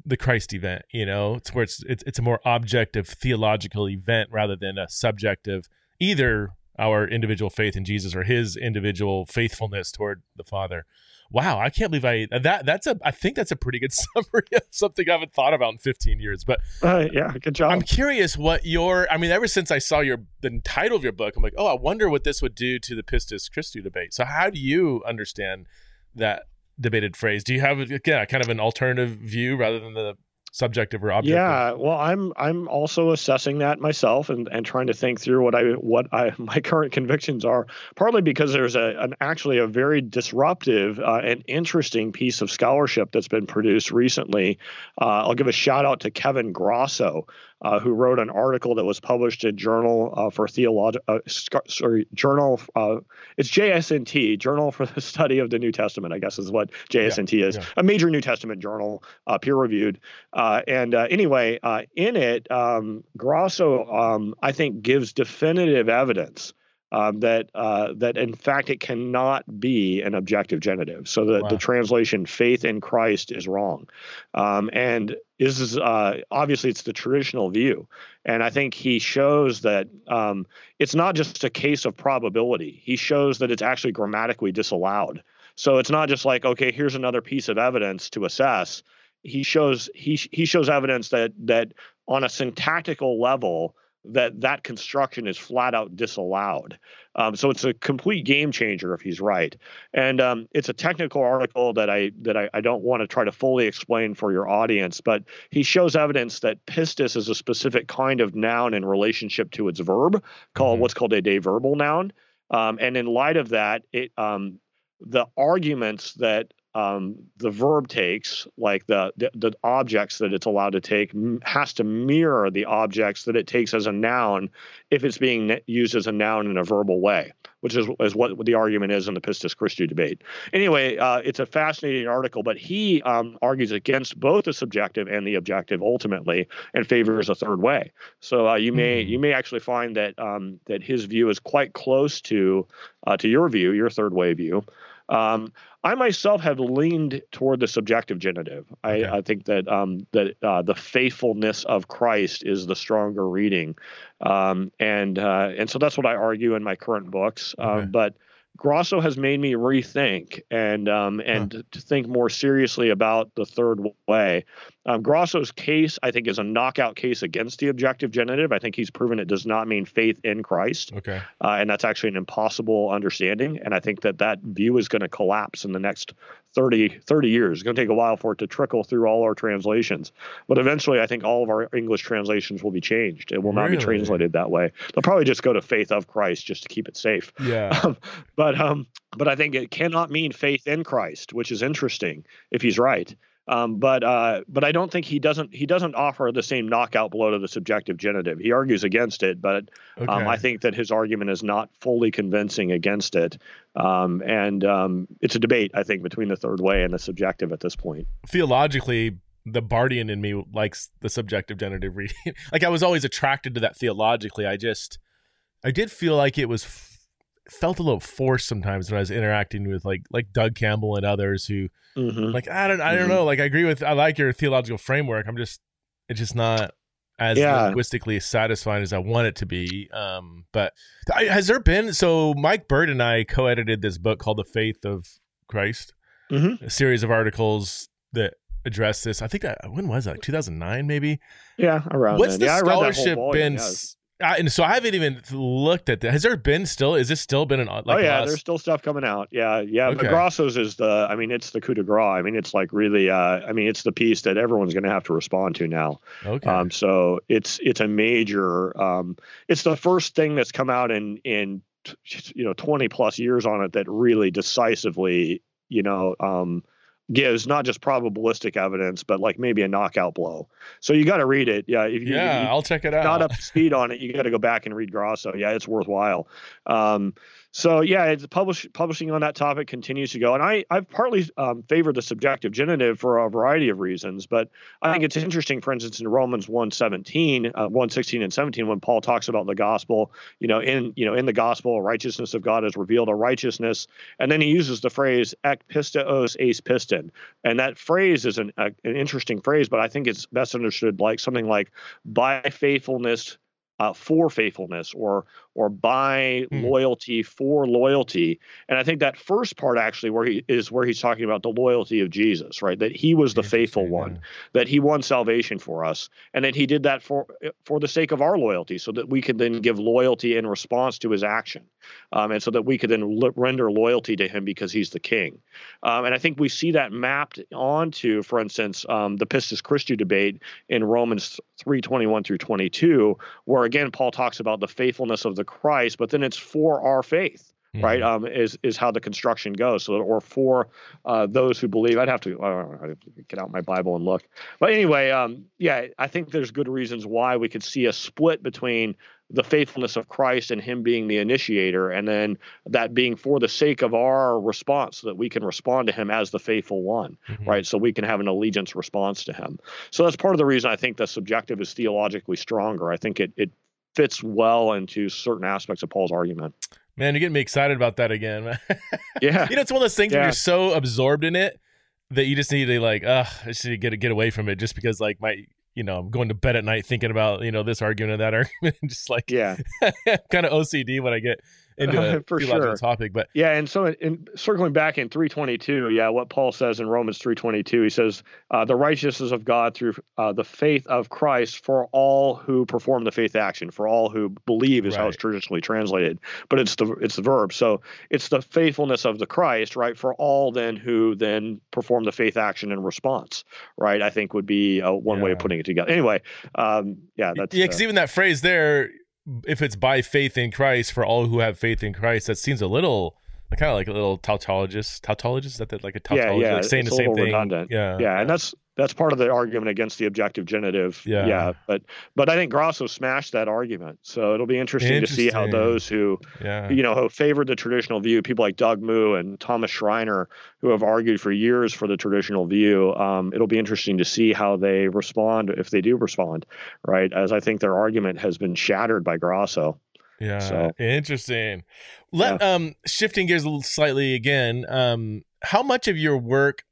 A: the Christ event, you know, it's where it's, it's it's a more objective theological event rather than a subjective either our individual faith in Jesus or his individual faithfulness toward the Father wow, I can't believe I that that's a I think that's a pretty good summary of something I haven't thought about in 15 years. But
B: uh, yeah, good job.
A: I'm curious what your I mean, ever since I saw your the title of your book, I'm like, oh, I wonder what this would do to the Pistis Christou debate. So how do you understand that debated phrase? Do you have yeah, kind of an alternative view rather than the subjective or objective?
B: Yeah well i'm i'm also assessing that myself and and trying to think through what i what i my current convictions are partly because there's a an actually a very disruptive uh, and interesting piece of scholarship that's been produced recently. Uh, i'll give a shout out to Kevin Grasso uh, who wrote an article that was published in Journal uh, for Theological, uh, sorry, Journal, uh, it's JSNT, Journal for the Study of the New Testament, I guess is what JSNT yeah, is, yeah. a major New Testament journal, uh, peer reviewed. Uh, and anyway, in it, um, Grasso, um, I think, gives definitive evidence um, that uh, that in fact it cannot be an objective genitive. So that wow. the translation "faith in Christ" is wrong, um, and this is uh, obviously it's the traditional view. And I think he shows that um, it's not just a case of probability. He shows that it's actually grammatically disallowed. So it's not just like okay, here's another piece of evidence to assess. He shows he he shows evidence that that on a syntactical level that that construction is flat out disallowed. Um, so it's a complete game changer if he's right. And um, it's a technical article that I that I, I don't want to try to fully explain for your audience, but he shows evidence that pistis is a specific kind of noun in relationship to its verb, called mm-hmm. what's called a deverbal noun. Um, and in light of that, it um, the arguments that um, the verb takes, like the, the, the objects that it's allowed to take, has to mirror the objects that it takes as a noun if it's being used as a noun in a verbal way, which is, is what the argument is in the Pistis Christi debate. Anyway, uh, it's a fascinating article, but he um, argues against both the subjective and the objective ultimately, and favors a third way. So uh, you may mm-hmm. you may actually find that um, that his view is quite close to uh, to your view, your third way view. Um, I myself have leaned toward the subjective genitive. Okay. I, I, think that um, that uh, the faithfulness of Christ is the stronger reading, um, and uh, and so that's what I argue in my current books. Um, okay. Um, but Grasso has made me rethink and um, and huh. to think more seriously about the third way. Um, Grasso's case, I think, is a knockout case against the objective genitive. I think he's proven it does not mean faith in Christ.
A: Okay.
B: Uh, and that's actually an impossible understanding. And I think that that view is going to collapse in the next 30, 30 years. It's going to take a while for it to trickle through all our translations. But eventually, I think all of our English translations will be changed. It will not really? be translated that way. They'll probably just go to faith of Christ just to keep it safe.
A: Yeah.
B: Um, but um, but I think it cannot mean faith in Christ, which is interesting if he's right. Um, but uh, but I don't think he doesn't he doesn't offer the same knockout blow to the subjective genitive. He argues against it, but um, okay. um, I think that his argument is not fully convincing against it. Um, and um, it's a debate, I think, between the third way and the subjective at this point.
A: Theologically, the Barthian in me likes the subjective genitive reading. like I was always attracted to that theologically. I just I did feel like it was felt a little forced sometimes when I was interacting with like like Doug Campbell and others who mm-hmm. like I don't I don't mm-hmm. know like I agree with I like your theological framework I'm just it's just not as yeah. linguistically satisfying as I want it to be um but I, has there been so Mike Bird and I co-edited this book called The Faith of Christ mm-hmm. a series of articles that address this I think that when was that 2009 maybe
B: yeah around
A: what's
B: then.
A: the
B: yeah,
A: scholarship been I, and so I haven't even looked at that. Has there been still? Is this still been an? Like
B: oh yeah, there's still stuff coming out. Yeah, yeah. Okay. Grasso's is the. I mean, it's the coup de grace. I mean, it's like really. Uh, I mean, it's the piece that everyone's going to have to respond to now.
A: Okay.
B: Um. So it's it's a major. Um. It's the first thing that's come out in in you know 20 plus years on it that really decisively you know um gives not just probabilistic evidence, but like maybe a knockout blow. So you got to read it. Yeah.
A: If you, yeah, if I'll check it out.
B: Not up to speed on it. You got to go back and read Grasso. Yeah, it's worthwhile. Um, so yeah, it's publish, publishing on that topic continues to go, and I I've partly um, favored the subjective genitive for a variety of reasons, but I think it's interesting. For instance, in Romans 1:17, uh, 1:16 and 17, when Paul talks about the gospel, you know, in you know in the gospel, righteousness of God is revealed, a righteousness, and then he uses the phrase ek pisteos eis pistin, and that phrase is an, a, an interesting phrase, but I think it's best understood like something like by faithfulness uh, for faithfulness or or by mm. loyalty for loyalty. And I think that first part actually where he is where he's talking about the loyalty of Jesus, right? That he was the faithful one, that he won salvation for us, and that he did that for for the sake of our loyalty, so that we could then give loyalty in response to his action, um, and so that we could then render loyalty to him because he's the king. Um, and I think we see that mapped onto, for instance, um, the Pistis Christi debate in Romans three twenty one through twenty two, where again Paul talks about the faithfulness of the Christ, but then it's for our faith. Mm-hmm. Right, um, is is how the construction goes. So, or for uh, those who believe, I'd have to uh, get out my Bible and look. But anyway, um, yeah, I think there's good reasons why we could see a split between the faithfulness of Christ and Him being the initiator, and then that being for the sake of our response, so that we can respond to Him as the faithful one, mm-hmm. right? So we can have an allegiance response to Him. So that's part of the reason I think the subjective is theologically stronger. I think it it fits well into certain aspects of Paul's argument.
A: Man, you're getting me excited about that again.
B: yeah.
A: You know, it's one of those things yeah. where you're so absorbed in it that you just need to like, uh, I just need to get get away from it just because like my you know, I'm going to bed at night thinking about, you know, this argument or that argument. just like
B: yeah.
A: kind of OCD when I get into a
B: For
A: theological
B: sure.
A: topic. But
B: Yeah, and so in, in circling back in 322, yeah, what Paul says in Romans 322, he says, uh, "The righteousness of God through uh, the faith of Christ for all who perform the faith action, for all who believe is how it's traditionally translated, but it's the it's the verb. So it's the faithfulness of the Christ, right, for all then who then perform the faith action in response, right? I think would be uh, one way of putting it together. Anyway, um, yeah, that's
A: yeah, because even that phrase there, if it's by faith in Christ for all who have faith in Christ, that seems a little kind of like a little tautologist. Tautologist is that like a
B: yeah,
A: tautologist,
B: yeah,
A: like saying
B: it's
A: the same thing.
B: redundant.
A: Yeah,
B: yeah, and that's that's part of the argument against the objective genitive.
A: Yeah. yeah.
B: but but I think Grasso smashed that argument. So it'll be interesting, to see how those who
A: yeah.
B: you know who favored the traditional view, people like Doug Moo and Thomas Schreiner, who have argued for years for the traditional view. Um, it'll be interesting to see how they respond if they do respond, right? As I think their argument has been shattered by Grasso.
A: Yeah,
B: So-
A: interesting. Let um shifting gears a little slightly again. Um, how much of your work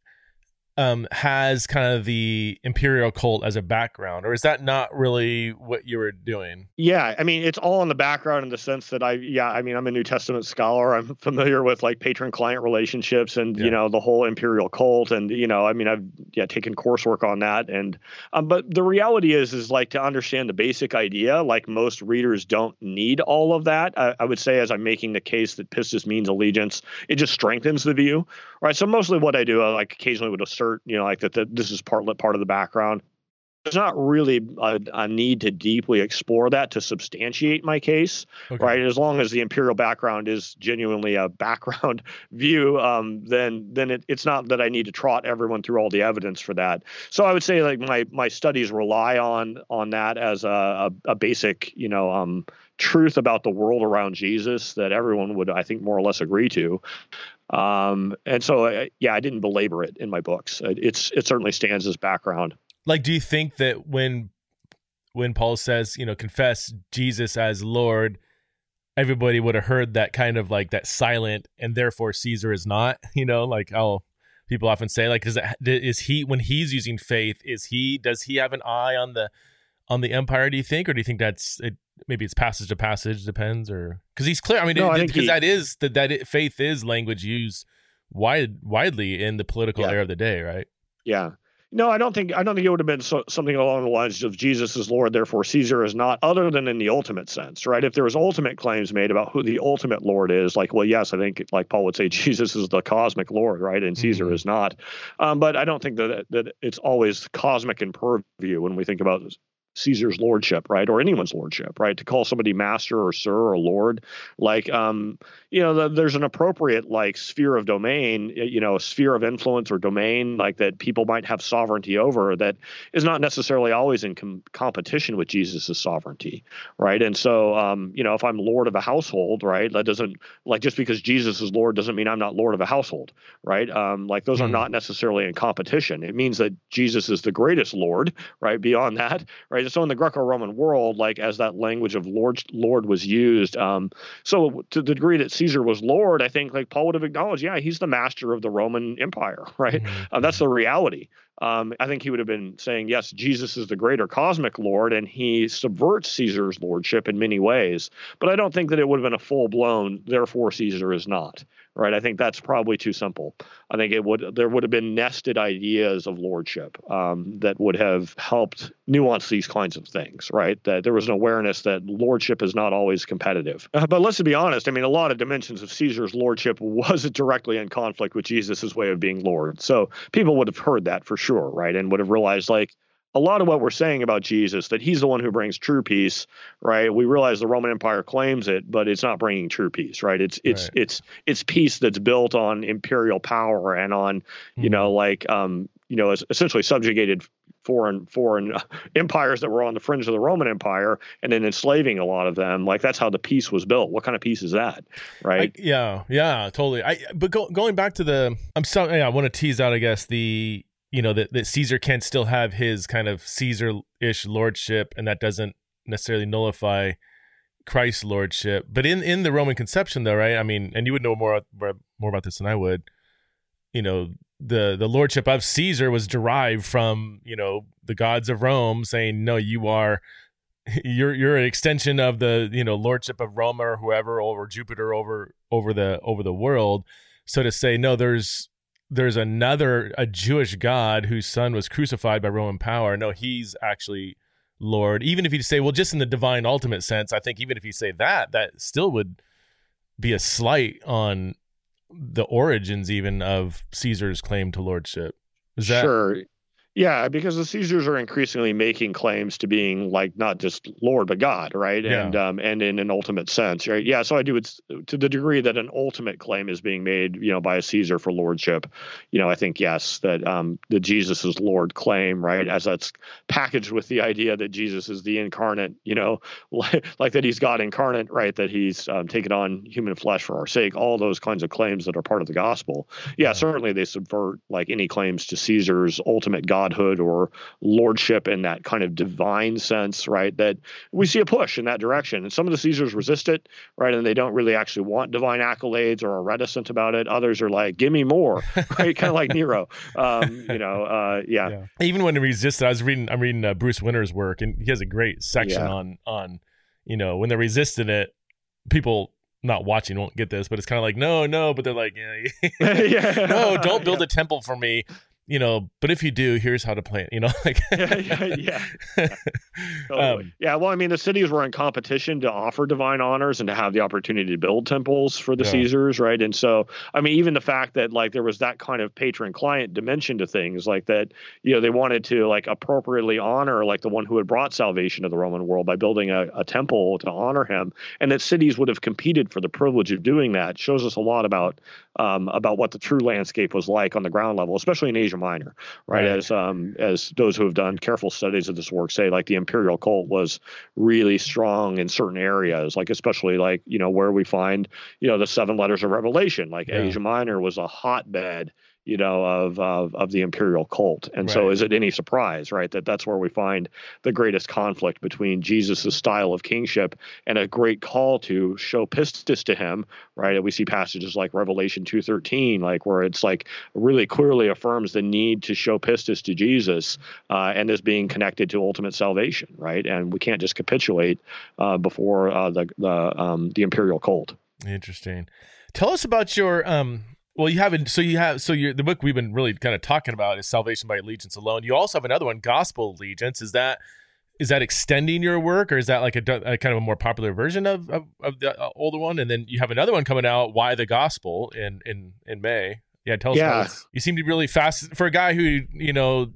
A: um has kind of the imperial cult as a background, or is that not really what you were doing?
B: Yeah, I mean, it's all in the background in the sense that I, yeah, I mean, I'm a New Testament scholar. I'm familiar with like patron-client relationships and
A: Yeah.
B: you know the whole imperial cult, and you know, I mean, I've yeah taken coursework on that, and um, but the reality is, is like to understand the basic idea. Like most readers don't need all of that. I, I would say, as I'm making the case that pistis means allegiance, it just strengthens the view, right? So mostly what I do, I like occasionally would assert, you know, like that, that this is part part of the background there's not really a, a need to deeply explore that to substantiate my case,
A: Okay.
B: right? As long as the imperial background is genuinely a background view, um, then then it, it's not that I need to trot everyone through all the evidence for that. So I would say like my my studies rely on on that as a, a, a basic, you know, um, truth about the world around Jesus that everyone would, I think, more or less agree to. Um, and so, uh, yeah, I didn't belabor it in my books. It, it's it certainly stands as background.
A: like do you think that when when paul says you know confess jesus as lord everybody would have heard that kind of like that silent and therefore caesar is not you know like how people often say like is, it, is he when he's using faith is he does he have an eye on the on the empire do you think or do you think that's it maybe it's passage to passage depends or because he's clear i mean
B: No,
A: it- because
B: he-
A: that is that that it, faith is language used wide widely in the political
B: Yeah.
A: era of the day right
B: Yeah. No, I don't think I don't think it would have been so, something along the lines of Jesus is Lord, therefore Caesar is not, other than in the ultimate sense, right? If there was ultimate claims made about who the ultimate Lord is, like, well, yes, I think like Paul would say Jesus is the cosmic Lord, right, and Caesar
A: Mhm.
B: is not. Um, but I don't think that that it's always cosmic in purview when we think about Caesar's lordship, right, or anyone's lordship, right? To call somebody master or sir or lord, like, um, you know, the, there's an appropriate like sphere of domain, you know, a sphere of influence or domain like that people might have sovereignty over that is not necessarily always in com- competition with Jesus's sovereignty, right? And so, um, you know, if I'm lord of a household, right, that doesn't like just because Jesus is lord doesn't mean I'm not lord of a household, right? Um, like those are
A: Hmm.
B: not necessarily in competition. It means that Jesus is the greatest lord, right? Beyond that, right? So in the Greco-Roman world, like as that language of lord lord was used, um, so to the degree that Caesar was lord, I think like Paul would have acknowledged, yeah, he's the master of the Roman Empire, right?
A: Mhm.
B: Uh, that's the reality. Um, I think he would have been saying, yes, Jesus is the greater cosmic Lord, and he subverts Caesar's lordship in many ways. But I don't think that it would have been a full blown, therefore Caesar is not. Right? I think that's probably too simple. I think it would there would have been nested ideas of lordship um, that would have helped nuance these kinds of things. Right? That there was an awareness that lordship is not always competitive. Uh, but let's be honest. I mean, a lot of dimensions of Caesar's lordship wasn't directly in conflict with Jesus' way of being Lord. So people would have heard that for sure, right? And would have realized like a lot of what we're saying about Jesus, that he's the one who brings true peace, right? We realize the Roman Empire claims it, but it's not bringing true peace, right? It's it's
A: Right.
B: it's it's peace that's built on imperial power and on you
A: Mhm.
B: know like um you know essentially subjugated foreign foreign empires that were on the fringe of the Roman Empire and then enslaving a lot of them. Like that's how the peace was built. What kind of peace is that, right?
A: I, yeah, yeah, totally. I but go, going back to the, I'm sorry, yeah, I want to tease out, I guess the you know that that Caesar can still have his kind of Caesar-ish lordship, and that doesn't necessarily nullify Christ's lordship. But in in the Roman conception, though, right? I mean, and you would know more more about this than I would. You know, the the lordship of Caesar was derived from you know the gods of Rome saying, no, you are you're you're an extension of the you know lordship of Rome or whoever over Jupiter over over the over the world. So to say no, there's there's another a Jewish God whose son was crucified by Roman power. No, he's actually Lord. Even if you say, well, just in the divine ultimate sense, I think even if you say that, that still would be a slight on the origins even of Caesar's claim to lordship.
B: Is that sure? Yeah, because the Caesars are increasingly making claims to being like not just Lord but God, right? Yeah. And um, and in an ultimate sense, right? Yeah. So I do it to the degree that an ultimate claim is being made, you know, by a Caesar for lordship. You know, I think yes, that um, the Jesus is Lord claim, right? As that's packaged with the idea that Jesus is the incarnate, you know, like, like that he's God incarnate, right? That he's um, taken on human flesh for our sake. All those kinds of claims that are part of the gospel. Yeah, yeah. certainly they subvert like any claims to Caesar's ultimate God godhood or lordship in that kind of divine sense, right? That we see a push in that direction. And some of the Caesars resist it, right? And they don't really actually want divine accolades or are reticent about it. Others are like, give me more, right? kind of like Nero. Um, you know, uh, yeah. yeah.
A: Even when they resist it, I was reading, I'm reading uh, Bruce Winter's work, and he has a great section yeah. on, on, you know, when they're resisting it, people not watching won't get this, but it's kind of like no, no, but they're like, yeah, yeah. no, don't build yeah. a temple for me you know, but if you do, here's how to play it, you know, like
B: yeah, yeah, yeah. Yeah. Totally. Um, yeah. Well, I mean, the cities were in competition to offer divine honors and to have the opportunity to build temples for the yeah. Caesars, right? And so, I mean, even the fact that like there was that kind of patron client dimension to things, like that, you know, they wanted to like appropriately honor like the one who had brought salvation to the Roman world by building a, a temple to honor him, and that cities would have competed for the privilege of doing that shows us a lot about um, about what the true landscape was like on the ground level, especially in Asia Minor, right? right. As um, as those who have done careful studies of this work say, like the imperial cult was really strong in certain areas, like especially like you know where we find you know the seven letters of Revelation, like yeah. Asia Minor was a hotbed you know, of of, of the imperial cult. And right. so, is it any surprise, right, that that's where we find the greatest conflict between Jesus' style of kingship and a great call to show pistis to him, right? And we see passages like Revelation two thirteen, like where it's like really clearly affirms the need to show pistis to Jesus, uh, and this being connected to ultimate salvation, right? And we can't just capitulate uh, before uh, the the um, the imperial cult.
A: Interesting. Tell us about your um well, you haven't. So you have. So you the book we've been really kind of talking about is Salvation by Allegiance Alone. You also have another one, Gospel Allegiance. Is that is that extending your work, or is that like a, a kind of a more popular version of of, of the uh, older one? And then you have another one coming out, Why the Gospel, in in in May. Yeah, tell us. Yeah. you seem to be really fast for a guy who you know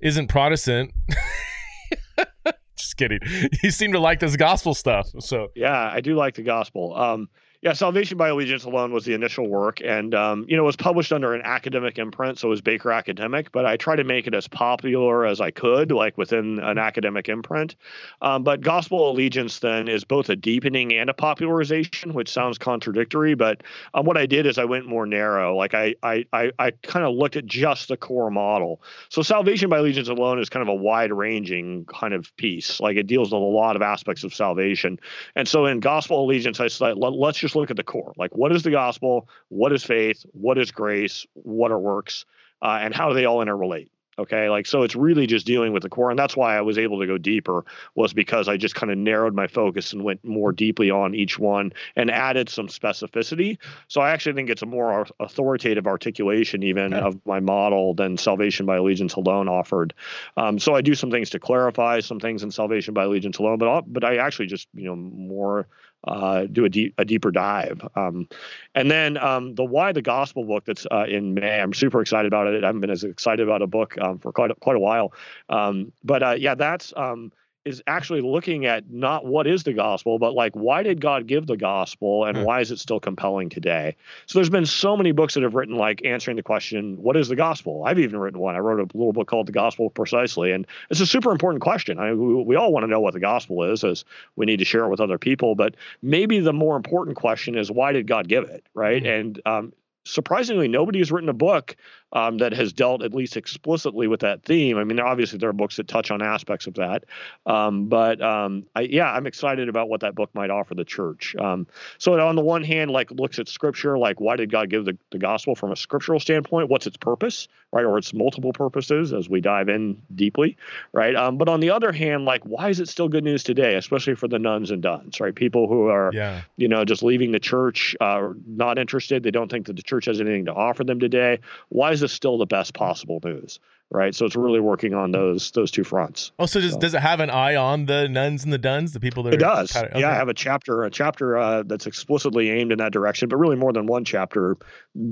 A: isn't Protestant. Just kidding. You seem to like this gospel stuff. So
B: yeah, I do like the gospel. Um, yeah, Salvation by Allegiance Alone was the initial work, and um, you know it was published under an academic imprint, so it was Baker Academic. But I tried to make it as popular as I could, like within an academic imprint. Um, but Gospel Allegiance then is both a deepening and a popularization, which sounds contradictory. But um, what I did is I went more narrow. Like I I I, I kind of looked at just the core model. So Salvation by Allegiance Alone is kind of a wide-ranging kind of piece. Like it deals with a lot of aspects of salvation. And so in Gospel Allegiance, I said let's just look at the core. Like, what is the gospel? What is faith? What is grace? What are works? Uh, and how do they all interrelate? Okay, like so it's really just dealing with the core, and that's why I was able to go deeper was because I just kind of narrowed my focus and went more deeply on each one and added some specificity. So I actually think it's a more authoritative articulation even okay. of my model than Salvation by Allegiance alone offered. Um, so I do some things to clarify some things in Salvation by Allegiance alone, but I'll, but I actually just you know more uh, do a, deep, a deeper dive. Um, and then um, the Why the Gospel book that's uh, in May. I'm super excited about it. I haven't been as excited about a book um, for quite a, quite a while. Um, but uh, yeah, that's um, is actually looking at not what is the gospel, but like why did God give the gospel and mm. why is it still compelling today? So there's been so many books that have written like answering the question, what is the gospel? I've even written one. I wrote a little book called The Gospel Precisely, and it's a super important question. I we, we all want to know what the gospel is, as we need to share it with other people. But maybe the more important question is why did God give it, right? Mm. And um, surprisingly, nobody has written a book um, that has dealt at least explicitly with that theme. I mean, obviously there are books that touch on aspects of that, um, but um, I, yeah, I'm excited about what that book might offer the church. Um, so on the one hand, like looks at scripture, like why did God give the, the gospel from a scriptural standpoint? What's its purpose, right? Or its multiple purposes as we dive in deeply, right? Um, but on the other hand, like why is it still good news today, especially for the nones and dones, right? People who are, yeah. you know, just leaving the church, uh, not interested. They don't think that the church has anything to offer them today. Why is this still the best possible news? Right. So it's really working on those those two fronts.
A: Oh, so does, so. does it have an eye on the nones and the dones, the people that
B: it does? Kind of, okay. Yeah, I have a chapter, a chapter uh, that's explicitly aimed in that direction, but really more than one chapter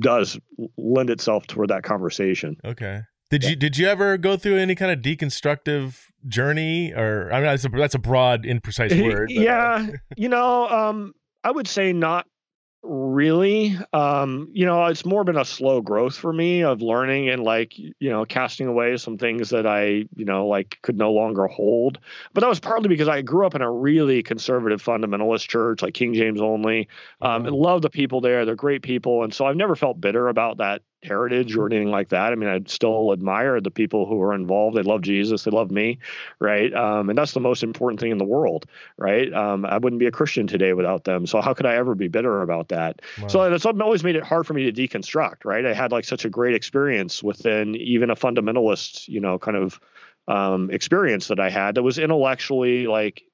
B: does lend itself toward that conversation.
A: Okay. Did yeah. you did you ever go through any kind of deconstructive journey, or I mean that's a, that's a broad, imprecise word.
B: But, uh, yeah, you know, um, I would say not really um you know it's more been a slow growth for me of learning and like you know casting away some things that i you know like could no longer hold. But that was partly because i grew up in a really conservative fundamentalist church like king james only. Um and love the people there. They're great people. And so i've never felt bitter about that heritage or anything like that. I mean, I still admire the people who are involved. They love Jesus. They love me, right? Um, and that's the most important thing in the world, right? Um, I wouldn't be a Christian today without them. So how could I ever be bitter about that? Wow. So that's always made it hard for me to deconstruct, right? I had like such a great experience within even a fundamentalist, you know, kind of um, experience that I had that was intellectually like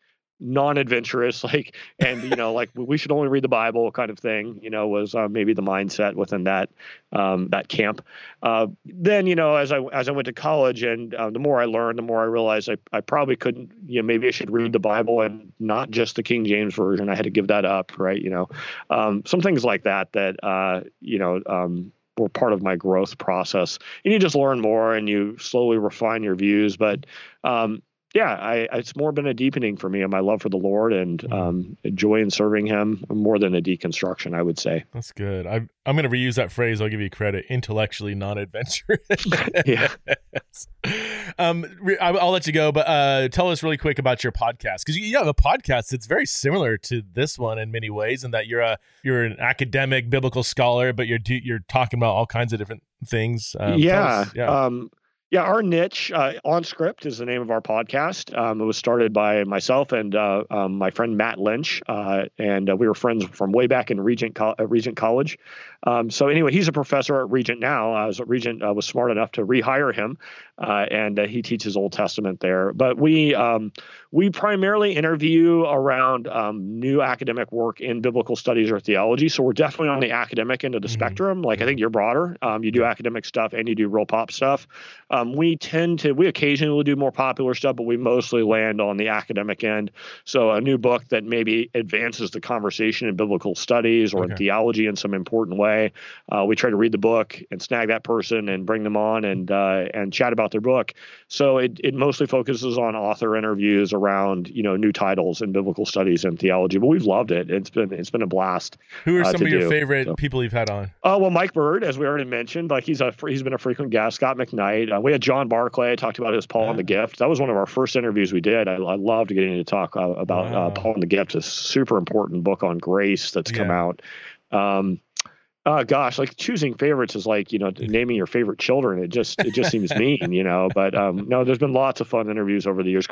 B: non-adventurous like and you know like we should only read the bible kind of thing you know was uh, maybe the mindset within that um, that camp. Uh, then you know as i as i went to college and uh, the more i learned the more i realized I, I probably couldn't you know maybe i should read the bible and not just the king james version. I had to give that up right you know. Um, some things like that that uh, you know um, were part of my growth process. And you just learn more and you slowly refine your views but um, yeah, I, it's more been a deepening for me in my love for the Lord and mm. um, joy in serving Him more than a deconstruction. I would say
A: that's good. I, I'm going to reuse that phrase. I'll give you credit. Intellectually non-adventurous. yeah. um, I'll let you go, but uh, tell us really quick about your podcast because you have a podcast that's very similar to this one in many ways, in that you're a you're an academic biblical scholar, but you're you're talking about all kinds of different things.
B: Um, yeah. Us, yeah. Um, yeah, our niche uh, OnScript is the name of our podcast. Um, it was started by myself and uh, um, my friend Matt Lynch, uh, and uh, we were friends from way back in Regent Co- Regent College. Um, so anyway, he's a professor at Regent now. I was Regent uh, was smart enough to rehire him, uh, and uh, he teaches Old Testament there. But we um, we primarily interview around um, new academic work in biblical studies or theology. So we're definitely on the academic end of the mm-hmm. spectrum. Like I think you're broader. Um, you do academic stuff and you do real pop stuff. Um, we tend to we occasionally will do more popular stuff, but we mostly land on the academic end. So a new book that maybe advances the conversation in biblical studies or okay. in theology in some important way way. Uh, we try to read the book and snag that person and bring them on and uh, and chat about their book. So it, it mostly focuses on author interviews around you know new titles in biblical studies and theology. But we've loved it. It's been it's been a blast.
A: Who are uh, some of your do. favorite so. people you've had on?
B: Oh well, Mike Bird, as we already mentioned, like he's a he's been a frequent guest. Scot McKnight. Uh, we had John Barclay. I talked about his Paul yeah. and the Gift. That was one of our first interviews we did. I, I loved getting to talk uh, about uh, wow. Paul and the Gift. A super important book on grace that's yeah. come out. Um, uh, gosh, like choosing favorites is like you know naming your favorite children. It just it just seems mean, you know. But um, no, there's been lots of fun interviews over the years.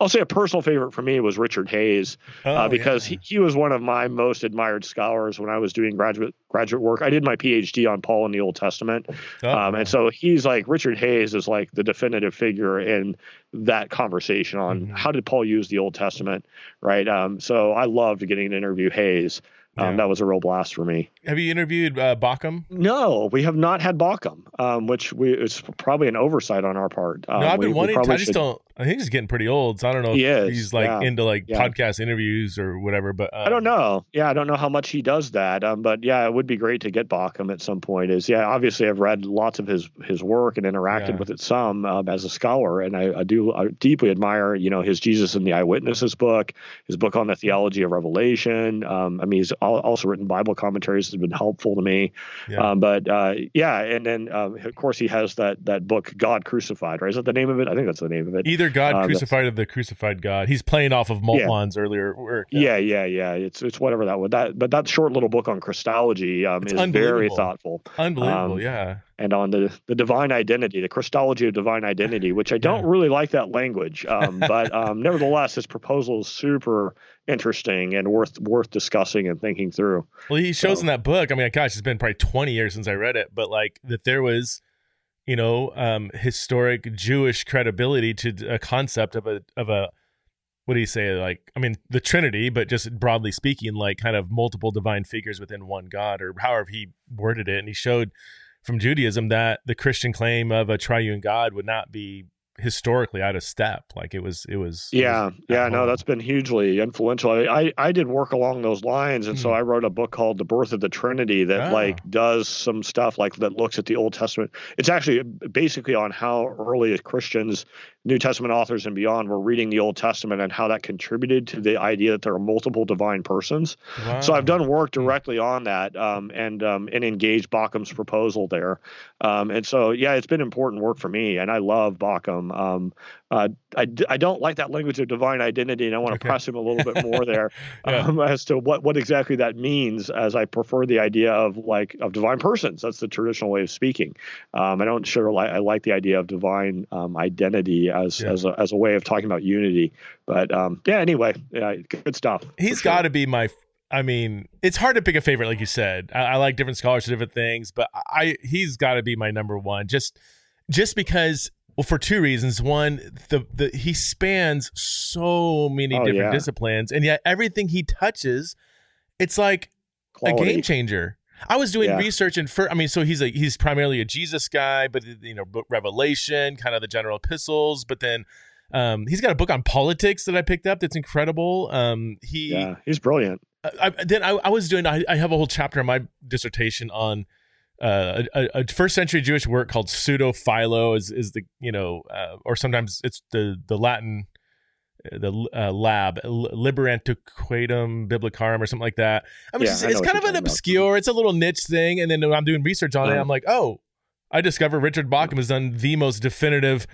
B: I'll say a personal favorite for me was Richard Hays uh, oh, uh, because yeah. he, he was one of my most admired scholars when I was doing graduate graduate work. I did my PhD on Paul in the Old Testament, oh, um, and so he's like Richard Hays is like the definitive figure in that conversation on mm-hmm. how did Paul use the Old Testament, right? Um, so I loved getting to interview Hays. Um, yeah. That was a real blast for me.
A: Have you interviewed uh, Bauckham?
B: No, we have not had Bauckham, um, which we, is probably an oversight on our part.
A: Um, no, I've been we, wanting. We I just should... don't. I think he's getting pretty old, so I don't know he if is, he's like yeah. into like yeah. podcast interviews or whatever. But
B: um, I don't know. Yeah, I don't know how much he does that. Um, but yeah, it would be great to get Bauckham at some point. Is yeah, obviously I've read lots of his his work and interacted yeah. with it some um, as a scholar, and I, I do I deeply admire you know his Jesus and the Eyewitnesses book, his book on the theology of Revelation. Um, I mean, he's also written Bible commentaries that have been helpful to me. Um, but uh, yeah, and then um, of course he has that that book God Crucified, right? Is that the name of it? I think that's the name of it.
A: Either either God
B: Uh,
A: crucified or the crucified God. He's playing off of Moltmann's earlier work.
B: Yeah, yeah, yeah. It's it's whatever that was. that, but that short little book on Christology um, is very thoughtful,
A: unbelievable.
B: Um,
A: yeah,
B: and on the the divine identity, the Christology of divine identity, which I don't really like that language, um, but um, nevertheless, his proposal is super interesting and worth worth discussing and thinking through.
A: Well, he shows
B: So-
A: in that book. I mean, gosh, it's been probably 20 years since I read it, but like that there was, you know, um, historic Jewish credibility to a concept of a of a what do you say? Like, I mean, the Trinity, but just broadly speaking, like kind of multiple divine figures within one God, or however he worded it. And he showed from Judaism that the Christian claim of a triune God would not be historically out of step. Like it was, it was. it
B: Yeah,
A: was
B: yeah,
A: at
B: no, that's been hugely influential. I, I I did work along those lines, and so
A: Mhm.
B: I wrote a book called "The Birth of the Trinity" that
A: Ah.
B: like does some stuff like that looks at the Old Testament. It's actually basically on how early Christians, New Testament authors and beyond, were reading the Old Testament and how that contributed to the idea that there are multiple divine persons. So I've done work
A: Hmm.
B: directly on that, um, and um, and engaged Bauckham's proposal there, um, and so yeah, it's been important work for me, and I love Bauckham. Um, uh, I, I don't like that language of divine identity, and I want to
A: Okay.
B: press him a little bit more there
A: Yeah.
B: um, as to what what exactly that means. As I prefer the idea of like of divine persons. That's the traditional way of speaking. Um, I don't sure like I like the idea of divine um, identity as
A: Yeah.
B: as a, as a way of talking about unity. But um, yeah, anyway, yeah, good stuff.
A: He's got to be my. I mean, it's hard to pick a favorite, like you said. I, I like different scholars for different things, but I he's got to be my number one. Just just because, well, for two reasons. One, the the he spans so many
B: Oh,
A: different
B: yeah.
A: disciplines, and yet everything he touches, it's like a game changer. I was doing
B: Yeah.
A: research and for I mean, so he's a he's primarily a Jesus guy, but you know, Revelation, kind of the general epistles, but then um, he's got a book on politics that I picked up that's incredible. Um, he
B: Yeah, he's brilliant.
A: I, I- then I, I was doing I, I have a whole chapter in my dissertation on uh, a, a first century Jewish work called pseudo philo is is the you know uh, or sometimes it's the the Latin uh, the uh, lab liber antiquitatum biblicarum or something like that. I mean,
B: Yeah,
A: it's,
B: I
A: it's kind of an
B: talking about.
A: obscure. It's a little niche thing, and then when I'm doing research on it,
B: Uh-huh.
A: I'm like, oh, I discover Richard Bauckham has done the most definitive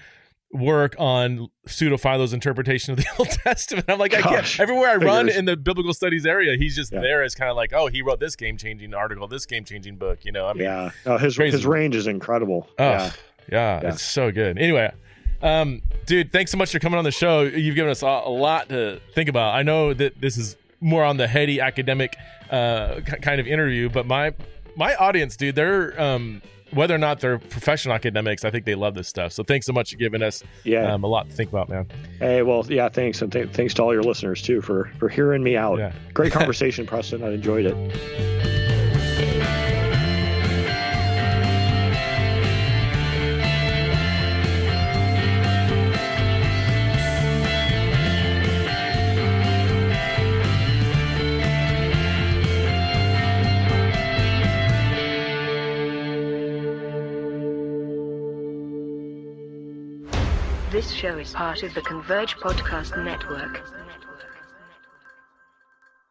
A: work on pseudo philo's interpretation of the Old Testament. I'm like, I
B: Gosh,
A: can't. Everywhere I run in the biblical studies area, he's just
B: Yeah.
A: there as kind of like, oh, he wrote this game changing article, this game changing book. You know, I mean,
B: yeah, his
A: crazy.
B: his range is incredible.
A: Oh,
B: yeah,
A: yeah,
B: Yeah.
A: it's so good. Anyway, um, dude, thanks so much for coming on the show. You've given us a, a lot to think about. I know that this is more on the heady academic uh, kind of interview, but my my audience, dude, they're um, whether or not they're professional academics, I think they love this stuff. So thanks so much for giving us
B: yeah.
A: um, a lot to think about, man.
B: hey, well, yeah, thanks, and th- thanks to all your listeners too for for hearing me out.
A: Yeah.
B: Great conversation, Preston. I enjoyed it.
C: Show is part of the Converge Podcast Network.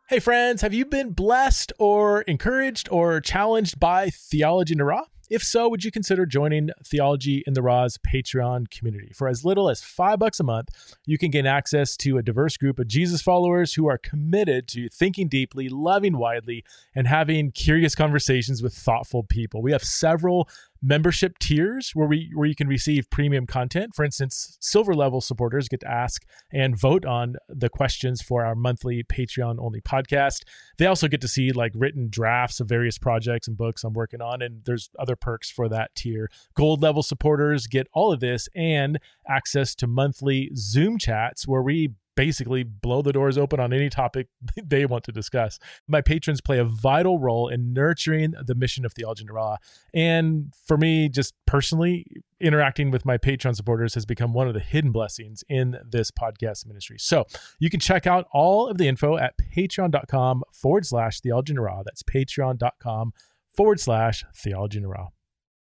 A: Hey, friends, have you been blessed or encouraged or challenged by Theology in the Raw? If so, would you consider joining Theology in the Raw's Patreon community? For as little as five bucks a month, you can gain access to a diverse group of Jesus followers who are committed to thinking deeply, loving widely, and having curious conversations with thoughtful people. We have several membership tiers where we where you can receive premium content. For instance, silver level supporters get to ask and vote on the questions for our monthly Patreon only podcast. They also get to see like written drafts of various projects and books I'm working on and there's other perks for that tier. Gold level supporters get all of this and access to monthly Zoom chats where we basically blow the doors open on any topic they want to discuss. My patrons play a vital role in nurturing the mission of Theology Raw. And for me, just personally, interacting with my Patreon supporters has become one of the hidden blessings in this podcast ministry. So you can check out all of the info at patreon.com forward slash theology raw. That's patreon.com forward slash theology raw.